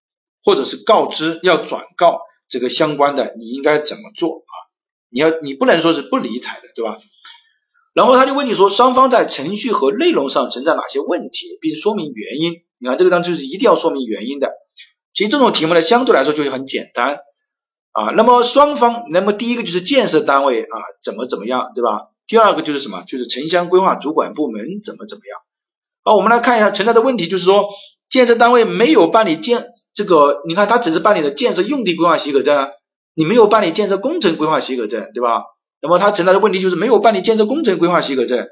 或者是告知要转告这个相关的，你应该怎么做？你要你不能说是不理睬的，对吧？然后他就问你说，双方在程序和内容上存在哪些问题，并说明原因。你看这个当中就是一定要说明原因的。其实这种题目呢，相对来说就很简单啊。那么双方，那么第一个就是建设单位啊，怎么怎么样，对吧？第二个就是什么？就是城乡规划主管部门怎么怎么样？好，我们来看一下存在的问题，就是说建设单位没有办理建这个，你看他只是办理了建设用地规划许可证，你没有办理建设工程规划许可证，对吧？那么他存在的问题就是没有办理建设工程规划许可证。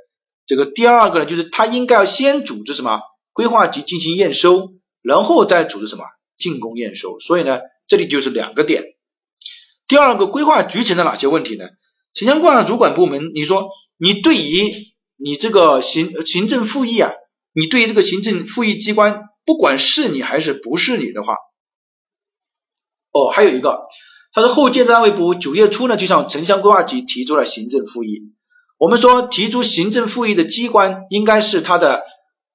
这个第二个呢，就是他应该要先组织什么规划局进行验收，然后再组织什么竣工验收。所以呢，这里就是两个点。第二个规划局存在哪些问题呢？城乡规划主管部门，你说你对于你这个行行政复议啊，你对于这个行政复议机关，不管是你还是不是你的话，哦，还有一个，他说后建设单位部九月初呢就向城乡规划局提出了行政复议。我们说提出行政复议的机关应该是他的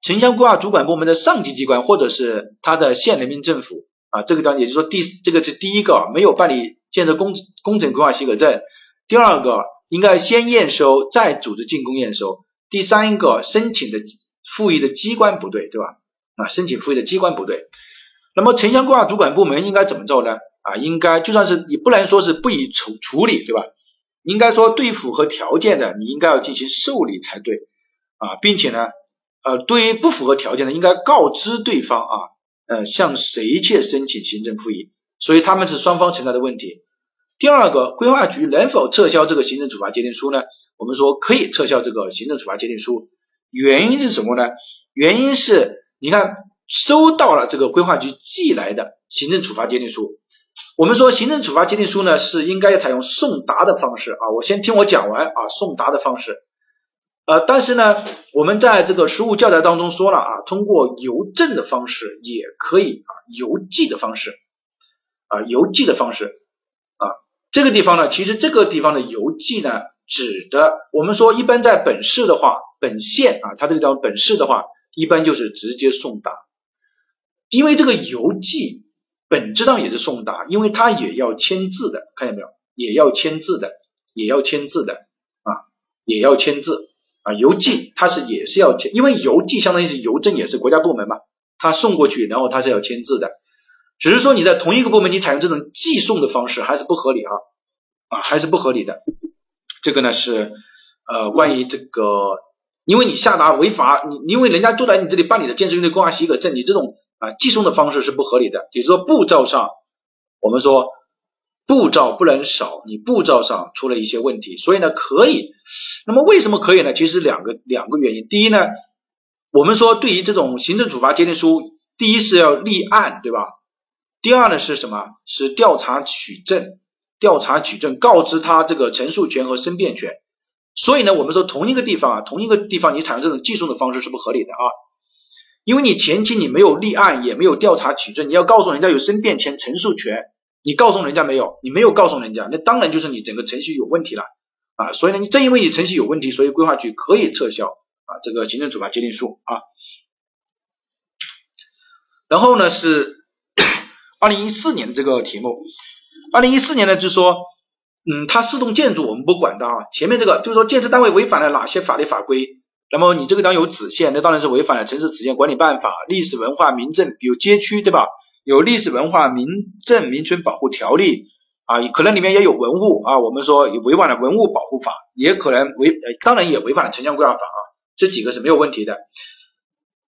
城乡规划主管部门的上级机关，或者是他的县人民政府啊，这个方也就是说第这个是第一个没有办理建设工工程规划许可证。第二个应该先验收，再组织竣工验收。第三个申请的复议的机关不对，对吧？啊，申请复议的机关不对。那么城乡规划主管部门应该怎么做呢？啊，应该就算是你不能说是不予处处理，对吧？应该说对符合条件的，你应该要进行受理才对啊，并且呢，呃，对于不符合条件的，应该告知对方啊，呃，向谁去申请行政复议。所以他们是双方存在的问题。第二个，规划局能否撤销这个行政处罚决定书呢？我们说可以撤销这个行政处罚决定书，原因是什么呢？原因是你看收到了这个规划局寄来的行政处罚决定书，我们说行政处罚决定书呢是应该采用送达的方式啊。我先听我讲完啊，送达的方式，呃，但是呢，我们在这个实务教材当中说了啊，通过邮政的方式也可以啊，邮寄的方式啊，邮寄的方式啊。这个地方呢，其实这个地方的邮寄呢，指的我们说一般在本市的话，本县啊，它这个地方本市的话，一般就是直接送达，因为这个邮寄本质上也是送达，因为他也要签字的，看见没有？也要签字的，也要签字的啊，也要签字啊，邮寄他是也是要签，因为邮寄相当于是邮政也是国家部门嘛，他送过去，然后他是要签字的。只是说你在同一个部门，你采用这种寄送的方式还是不合理啊啊，还是不合理的。这个呢是呃关于这个，因为你下达违法，你因为人家都来你这里办理的建设用地规划许可证，你这种啊寄送的方式是不合理的。也就是说步骤上，我们说步骤不能少，你步骤上出了一些问题，所以呢可以。那么为什么可以呢？其实两个两个原因。第一呢，我们说对于这种行政处罚决定书，第一是要立案，对吧？第二呢是什么？是调查取证，调查取证，告知他这个陈述权和申辩权。所以呢，我们说同一个地方啊，同一个地方你采用这种寄送的方式是不合理的啊，因为你前期你没有立案，也没有调查取证，你要告诉人家有申辩权、陈述权，你告诉人家没有？你没有告诉人家，那当然就是你整个程序有问题了啊。所以呢，你正因为你程序有问题，所以规划局可以撤销啊这个行政处罚决定书啊。然后呢是。二零一四年的这个题目，二零一四年呢，就是说，嗯，它四栋建筑我们不管的啊。前面这个就是说，建设单位违反了哪些法律法规那么你这个地方有子县，那当然是违反了城市子县管理办法、历史文化名镇有街区，对吧？有历史文化名镇名村保护条例啊，可能里面也有文物啊，我们说也违反了文物保护法，也可能违，当然也违反了城乡规划法啊，这几个是没有问题的。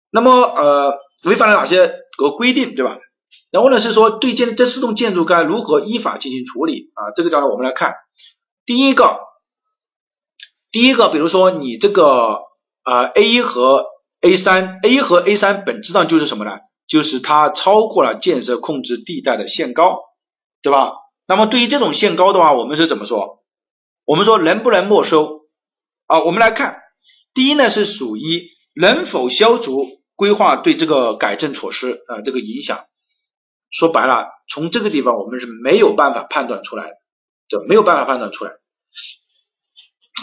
那么呃，违反了哪些个规定，对吧？然后呢是说对建这四栋建筑该如何依法进行处理啊？这个地方我们来看，第一个，第一个，比如说你这个。啊，A 一和 A 三，A 一和 A 三本质上就是什么呢？就是它超过了建设控制地带的限高，对吧？那么对于这种限高的话，我们是怎么说？我们说能不能没收？啊，我们来看，第一呢是属于能否消除规划对这个改正措施啊这个影响。说白了，从这个地方我们是没有办法判断出来的，对，没有办法判断出来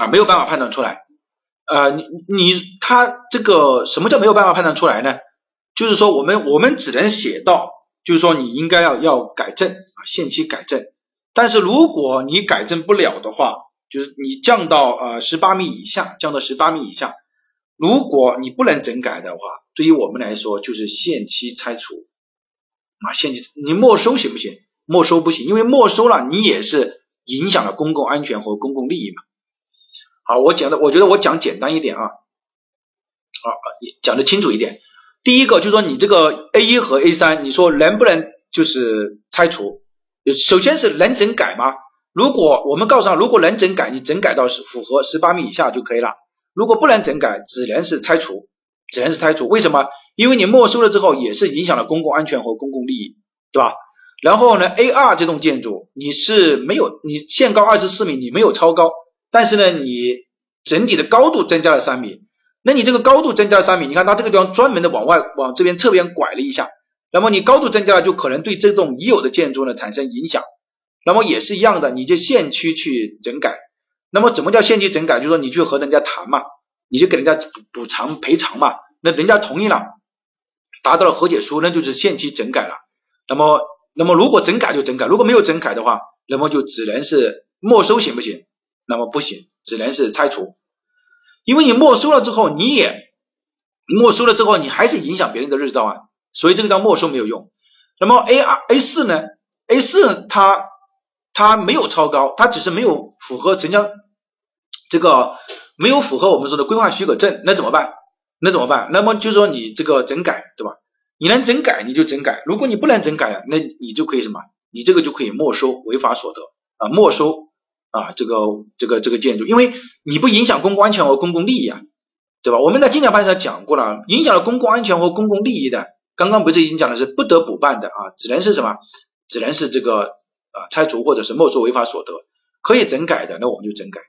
啊，没有办法判断出来。呃，你你他这个什么叫没有办法判断出来呢？就是说我们我们只能写到，就是说你应该要要改正啊，限期改正。但是如果你改正不了的话，就是你降到呃十八米以下，降到十八米以下，如果你不能整改的话，对于我们来说就是限期拆除啊，限期你没收行不行？没收不行，因为没收了你也是影响了公共安全和公共利益嘛。好，我讲的，我觉得我讲简单一点啊，啊，讲的清楚一点。第一个就是说，你这个 A 一和 A 三，你说能不能就是拆除？首先是能整改吗？如果我们告诉他，如果能整改，你整改到是符合十八米以下就可以了。如果不能整改，只能是拆除，只能是拆除。为什么？因为你没收了之后，也是影响了公共安全和公共利益，对吧？然后呢，A 二这栋建筑你是没有，你限高二十四米，你没有超高。但是呢，你整体的高度增加了三米，那你这个高度增加了三米，你看它这个地方专门的往外往这边侧边拐了一下，那么你高度增加了，就可能对这栋已有的建筑呢产生影响。那么也是一样的，你就限期去整改。那么怎么叫限期整改？就是说你去和人家谈嘛，你就给人家补补偿赔偿嘛，那人家同意了，达到了和解书，那就是限期整改了。那么那么如果整改就整改，如果没有整改的话，那么就只能是没收，行不行？那么不行，只能是拆除，因为你没收了之后，你也没收了之后，你还是影响别人的日照啊，所以这个叫没收没有用。那么 A 二 A 四呢？A 四它它没有超高，它只是没有符合城乡这个没有符合我们说的规划许可证，那怎么办？那怎么办？那么就说你这个整改，对吧？你能整改你就整改，如果你不能整改了，那你就可以什么？你这个就可以没收违法所得啊，没收。啊，这个这个这个建筑，因为你不影响公共安全和公共利益啊，对吧？我们在经典判上讲过了，影响了公共安全和公共利益的，刚刚不是已经讲的是不得补办的啊，只能是什么？只能是这个啊拆除或者是没收违法所得，可以整改的，那我们就整改。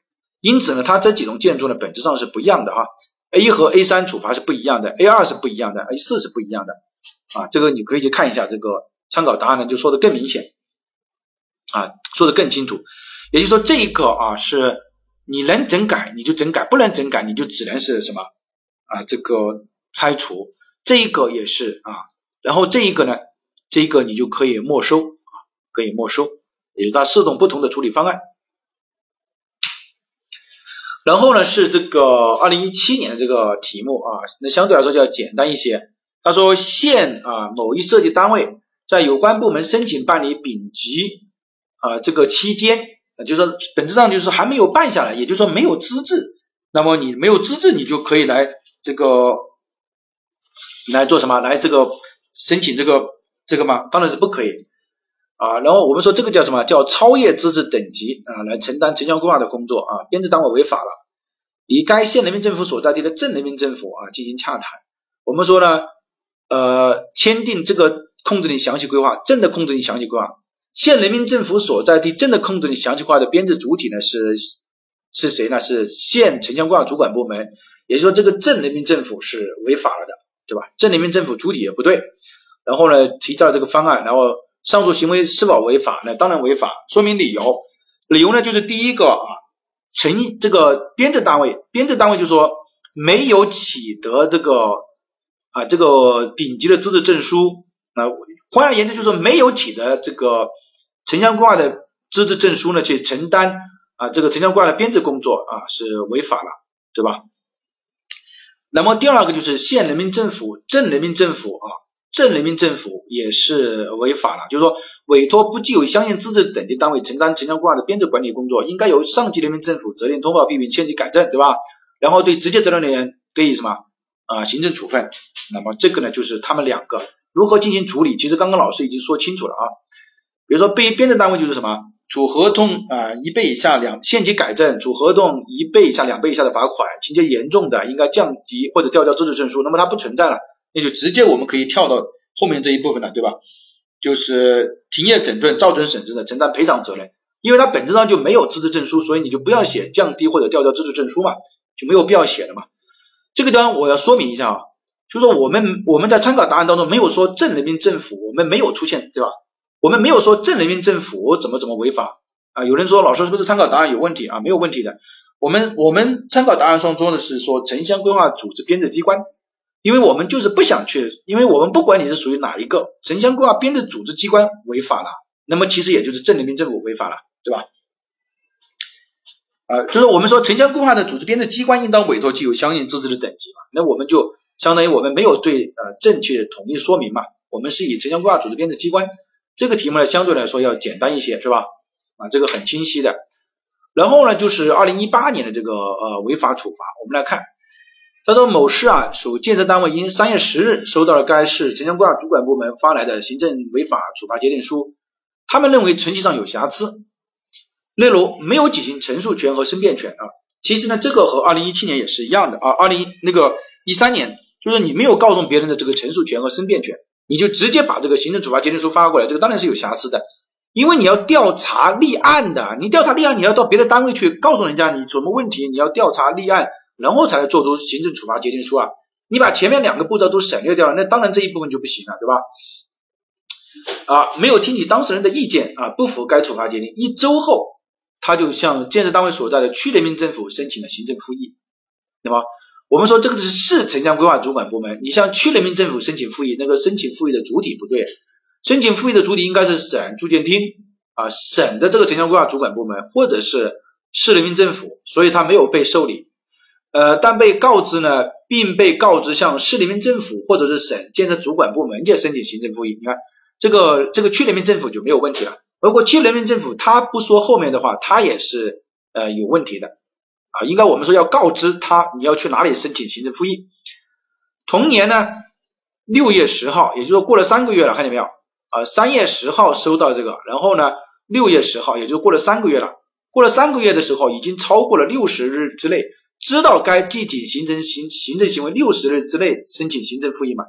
因此呢，它这几种建筑呢本质上是不一样的哈，A 一和 A 三处罚是不一样的，A 二是不一样的，A 四是不一样的啊，这个你可以去看一下这个参考答案呢，就说的更明显啊，说的更清楚。也就是说，这一个啊是你能整改你就整改，不能整改你就只能是什么啊这个拆除，这一个也是啊，然后这一个呢，这一个你就可以没收啊，可以没收，也是它四种不同的处理方案。然后呢是这个二零一七年的这个题目啊，那相对来说就要简单一些。他说县啊某一设计单位在有关部门申请办理丙级啊这个期间。就是说，本质上就是还没有办下来，也就是说没有资质。那么你没有资质，你就可以来这个来做什么？来这个申请这个这个吗？当然是不可以啊。然后我们说这个叫什么？叫超越资质等级啊，来承担城乡规划的工作啊。编制单位违法了，与该县人民政府所在地的镇人民政府啊进行洽谈。我们说呢，呃，签订这个控制令详细规划，镇的控制令详细规划。县人民政府所在地镇的控制令详细规划的编制主体呢是是谁呢？是县城乡规划主管部门，也就是说这个镇人民政府是违法了的，对吧？镇人民政府主体也不对，然后呢提交了这个方案，然后上述行为是否违法？那当然违法，说明理由，理由呢就是第一个啊，城这个编制单位，编制单位就是说没有取得这个啊这个丙级的资质证书那。换而言之，就是说没有取得这个城乡规划的资质证书呢，去承担啊这个城乡规划的编制工作啊是违法了，对吧？那么第二个就是县人民政府、镇人民政府啊，镇人民政府也是违法了，就是说委托不具有相应资质等级单位承担城乡规划的编制管理工作，应该由上级人民政府责令通报批评签订改正，对吧？然后对直接责任人员给予什么啊行政处分？那么这个呢就是他们两个如何进行处理？其实刚刚老师已经说清楚了啊，比如说被编制单位就是什么？处合同啊一倍以下两限期改正，处合同一倍以下两倍以下的罚款，情节严重的应该降级或者吊销资质证书。那么它不存在了，那就直接我们可以跳到后面这一部分了，对吧？就是停业整顿造成损失的承担赔偿责任，因为它本质上就没有资质证书，所以你就不要写降低或者吊销资质证书嘛，就没有必要写了嘛。这个地方我要说明一下啊，就说我们我们在参考答案当中没有说镇人民政府，我们没有出现，对吧？我们没有说镇人民政府怎么怎么违法啊？有人说老师是不是参考答案有问题啊？没有问题的。我们我们参考答案上说的是说城乡规划组织编制机关，因为我们就是不想去，因为我们不管你是属于哪一个城乡规划编制组织机关违法了，那么其实也就是镇人民政府违法了，对吧？啊，就是我们说城乡规划的组织编制机关应当委托具有相应资质的等级嘛，那我们就相当于我们没有对呃正确统一说明嘛，我们是以城乡规划组织编制机关。这个题目呢，相对来说要简单一些，是吧？啊，这个很清晰的。然后呢，就是二零一八年的这个呃违法处罚，我们来看，他说某市啊属建设单位因三月十日收到了该市城乡规划主管部门发来的行政违法处罚决定书，他们认为程序上有瑕疵，例如没有举行陈述权和申辩权啊。其实呢，这个和二零一七年也是一样的啊，二零那个一三年就是你没有告诉别人的这个陈述权和申辩权。你就直接把这个行政处罚决定书发过来，这个当然是有瑕疵的，因为你要调查立案的，你调查立案，你要到别的单位去告诉人家你什么问题，你要调查立案，然后才能做出行政处罚决定书啊。你把前面两个步骤都省略掉了，那当然这一部分就不行了，对吧？啊，没有听取当事人的意见啊，不服该处罚决定，一周后他就向建设单位所在的区人民政府申请了行政复议，对吧？我们说这个是市城乡规划主管部门，你向区人民政府申请复议，那个申请复议的主体不对，申请复议的主体应该是省住建厅啊，省的这个城乡规划主管部门或者是市人民政府，所以他没有被受理，呃，但被告知呢，并被告知向市人民政府或者是省建设主管部门去申请行政复议，你看这个这个区人民政府就没有问题了，如果区人民政府他不说后面的话，他也是呃有问题的。啊，应该我们说要告知他你要去哪里申请行政复议。同年呢，六月十号，也就是说过了三个月了，看见没有？啊，三月十号收到这个，然后呢，六月十号，也就过了三个月了。过了三个月的时候，已经超过了六十日之内，知道该具体形成行行政行为六十日之内申请行政复议嘛？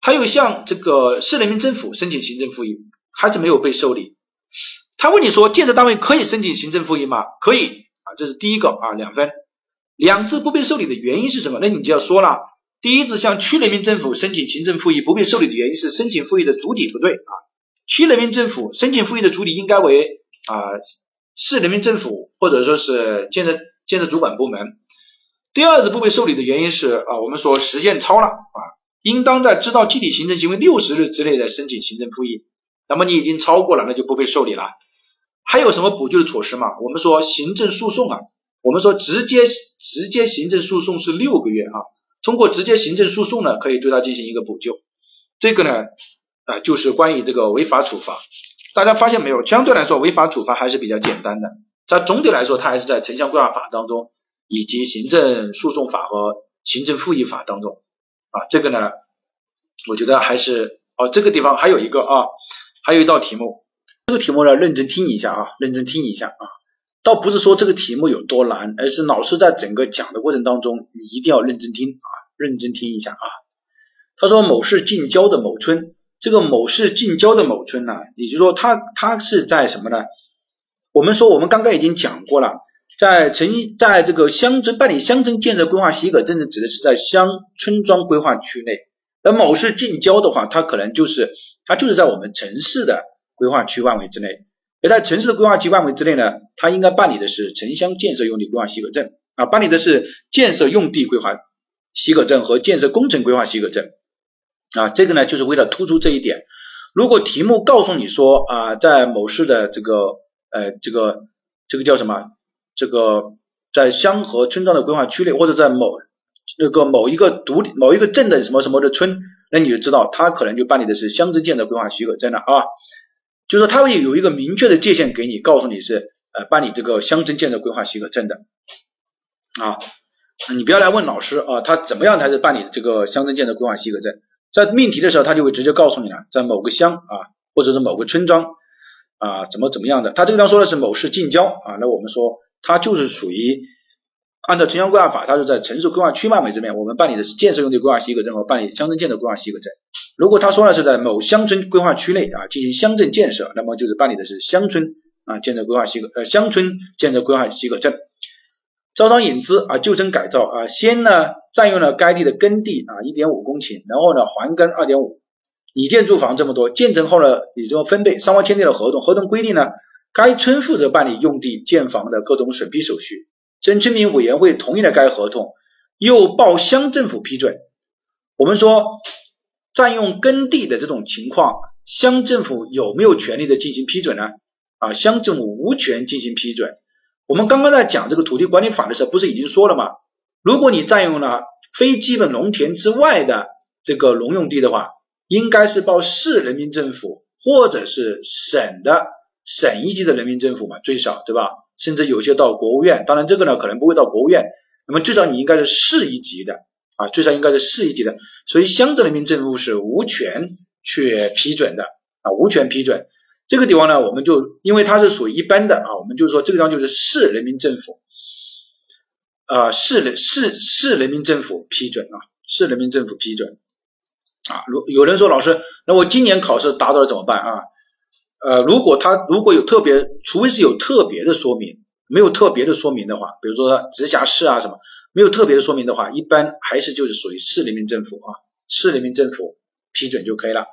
他又向这个市人民政府申请行政复议，还是没有被受理。他问你说，建设单位可以申请行政复议吗？可以。这是第一个啊，两分。两次不被受理的原因是什么？那你就要说了，第一次向区人民政府申请行政复议不被受理的原因是申请复议的主体不对啊。区人民政府申请复议的主体应该为啊市人民政府或者说是建设建设主管部门。第二次不被受理的原因是啊，我们说时限超了啊，应当在知道具体行政行为六十日之内的申请行政复议。那么你已经超过了，那就不被受理了。还有什么补救的措施吗？我们说行政诉讼啊，我们说直接直接行政诉讼是六个月啊，通过直接行政诉讼呢，可以对他进行一个补救。这个呢，啊，就是关于这个违法处罚。大家发现没有？相对来说，违法处罚还是比较简单的。它总体来说，它还是在城乡规划法当中，以及行政诉讼法和行政复议法当中啊。这个呢，我觉得还是哦，这个地方还有一个啊，还有一道题目。这个题目呢，认真听一下啊，认真听一下啊，倒不是说这个题目有多难，而是老师在整个讲的过程当中，你一定要认真听啊，认真听一下啊。他说某市近郊的某村，这个某市近郊的某村呢，也就是说，它它是在什么呢？我们说我们刚刚已经讲过了，在城在这个乡镇办理乡村建设规划许可证的，指的是在乡村庄规划区内。而某市近郊的话，它可能就是它就是在我们城市的。规划区范围之内，而在城市的规划区范围之内呢，它应该办理的是城乡建设用地规划许可证啊，办理的是建设用地规划许可证和建设工程规划许可证啊，这个呢就是为了突出这一点。如果题目告诉你说啊，在某市的这个呃这个这个叫什么这个在乡和村庄的规划区内，或者在某那个某一个独立某一个镇的什么什么的村，那你就知道他可能就办理的是乡镇建设规划许可证了啊。就是他会有一个明确的界限给你，告诉你是呃办理这个乡镇建设规划许可证的啊。你不要来问老师啊，他怎么样才是办理这个乡镇建设规划许可证？在命题的时候，他就会直接告诉你了，在某个乡啊，或者是某个村庄啊，怎么怎么样的。他这个地方说的是某市近郊啊，那我们说它就是属于按照城乡规划法，它是在城市规划区范围这边，我们办理的是建设用地规划许可证和办理乡镇建设规划许可证。如果他说的是在某乡村规划区内啊进行乡镇建设，那么就是办理的是乡村啊建设规划许可呃乡村建设规划许可证。招商引资啊，旧村改造啊，先呢占用了该地的耕地啊一点五公顷，然后呢还耕二点五，拟建住房这么多，建成后呢你这个分配，双方签订了合同，合同规定呢该村负责办理用地建房的各种审批手续，镇村民委员会同意了该合同，又报乡政府批准。我们说占用耕地的这种情况，乡政府有没有权利的进行批准呢？啊，乡政府无权进行批准。我们刚刚在讲这个土地管理法的时候，不是已经说了吗？如果你占用了非基本农田之外的这个农用地的话，应该是报市人民政府或者是省的省一级的人民政府嘛，最少对吧？甚至有些到国务院，当然这个呢可能不会到国务院，那么最少你应该是市一级的啊，最少应该是市一级的，所以乡镇人民政府是无权去批准的啊，无权批准。这个地方呢，我们就因为它是属于一般的啊，我们就说这个地方就是市人民政府，啊市人市市人民政府批准啊，市人民政府批准啊。如有人说老师，那我今年考试达到了怎么办啊？呃，如果他如果有特别，除非是有特别的说明，没有特别的说明的话，比如说直辖市啊什么，没有特别的说明的话，一般还是就是属于市人民政府啊，市人民政府批准就可以了。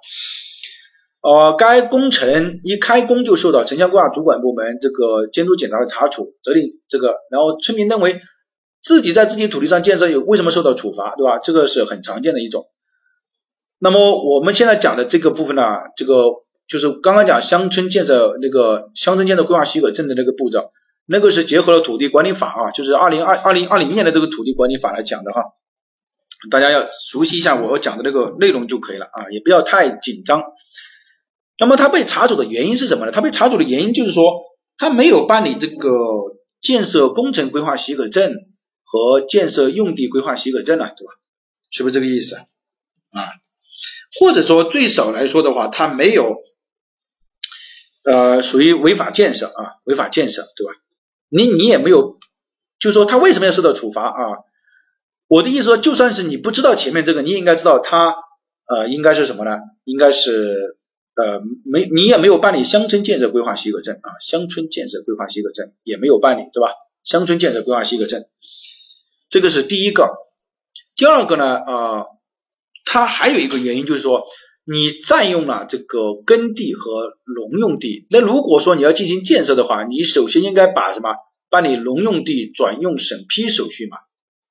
呃，该工程一开工就受到城乡规划主管部门这个监督检查的查处，责令这个，然后村民认为自己在自己土地上建设有为什么受到处罚，对吧？这个是很常见的一种。那么我们现在讲的这个部分呢，这个就是刚刚讲乡村建设那个乡村建设规划许可证的那个步骤，那个是结合了土地管理法啊，就是二零二二零二零年的这个土地管理法来讲的哈，大家要熟悉一下我讲的那个内容就可以了啊，也不要太紧张。那么他被查处的原因是什么呢？他被查处的原因就是说他没有办理这个建设工程规划许可证和建设用地规划许可证啊，对吧？是不是这个意思啊？或者说最少来说的话，他没有呃属于违法建设啊，违法建设对吧？你你也没有，就是说他为什么要受到处罚啊？我的意思说，就算是你不知道前面这个，你也应该知道他呃应该是什么呢？应该是。呃，没，你也没有办理乡村建设规划许可证啊，乡村建设规划许可证也没有办理，对吧？乡村建设规划许可证，这个是第一个。第二个呢，呃，他还有一个原因就是说，你占用了这个耕地和农用地，那如果说你要进行建设的话，你首先应该把什么办理农用地转用审批手续嘛？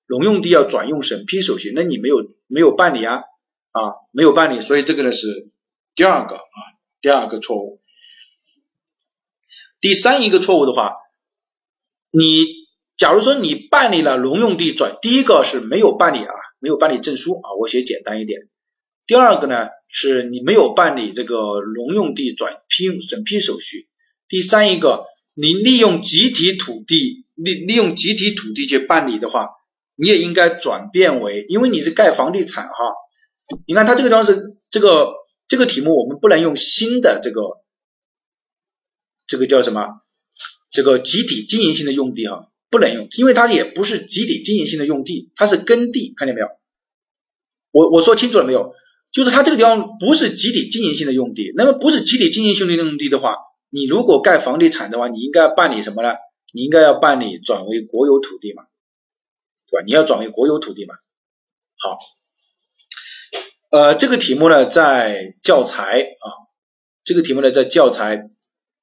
农用地要转用审批手续，那你没有没有办理啊？啊，没有办理，所以这个呢是。第二个啊，第二个错误，第三一个错误的话，你假如说你办理了农用地转，第一个是没有办理啊，没有办理证书啊，我写简单一点。第二个呢，是你没有办理这个农用地转批审批手续。第三一个，你利用集体土地利利用集体土地去办理的话，你也应该转变为，因为你是盖房地产哈，你看它这个地方是这个。这个题目我们不能用新的这个这个叫什么？这个集体经营性的用地哈，不能用，因为它也不是集体经营性的用地，它是耕地，看见没有？我我说清楚了没有？就是它这个地方不是集体经营性的用地，那么不是集体经营性的用地的话，你如果盖房地产的话，你应该办理什么呢？你应该要办理转为国有土地嘛，对吧？你要转为国有土地嘛。好。呃，这个题目呢，在教材啊，这个题目呢，在教材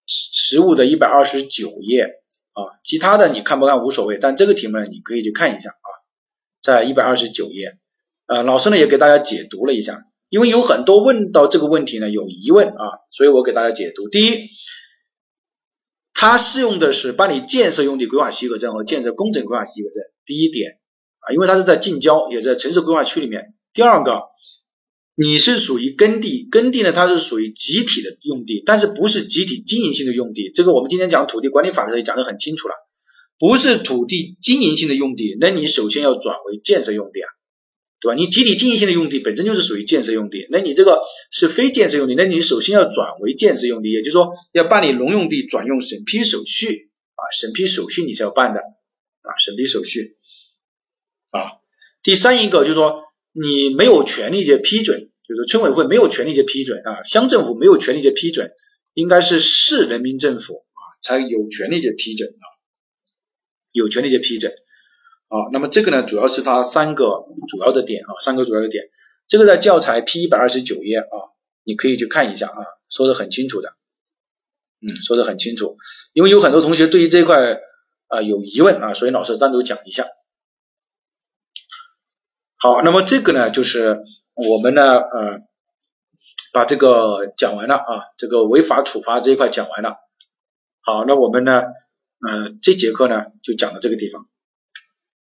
实物的一百二十九页啊，其他的你看不看无所谓，但这个题目呢，你可以去看一下啊，在一百二十九页，呃，老师呢也给大家解读了一下，因为有很多问到这个问题呢有疑问啊，所以我给大家解读。第一，它适用的是办理建设用地规划许可证和建设工程规划许可证，第一点啊，因为它是在近郊，也在城市规划区里面。第二个，你是属于耕地，耕地呢它是属于集体的用地，但是不是集体经营性的用地。这个我们今天讲土地管理法的时候讲的很清楚了，不是土地经营性的用地，那你首先要转为建设用地啊。对吧？你集体经营性的用地本身就是属于建设用地，那你这个是非建设用地，那你首先要转为建设用地，也就是说要办理农用地转用审批手续啊，审批手续你是要办的啊，审批手续啊。第三一个就是说你没有权利去批准，就是村委会没有权利去批准啊，乡政府没有权利去批准，应该是市人民政府啊才有权利去批准啊，有权利去批准。那么这个呢，主要是它三个主要的点啊，三个主要的点，这个在教材 P 一百二十九页啊，你可以去看一下啊，说的很清楚的，嗯，说的很清楚，因为有很多同学对于这一块啊有疑问啊，所以老师单独讲一下。好，那么这个呢，就是我们呢，呃，把这个讲完了啊，这个违法处罚这一块讲完了。好，那我们呢，呃，这节课呢就讲到这个地方。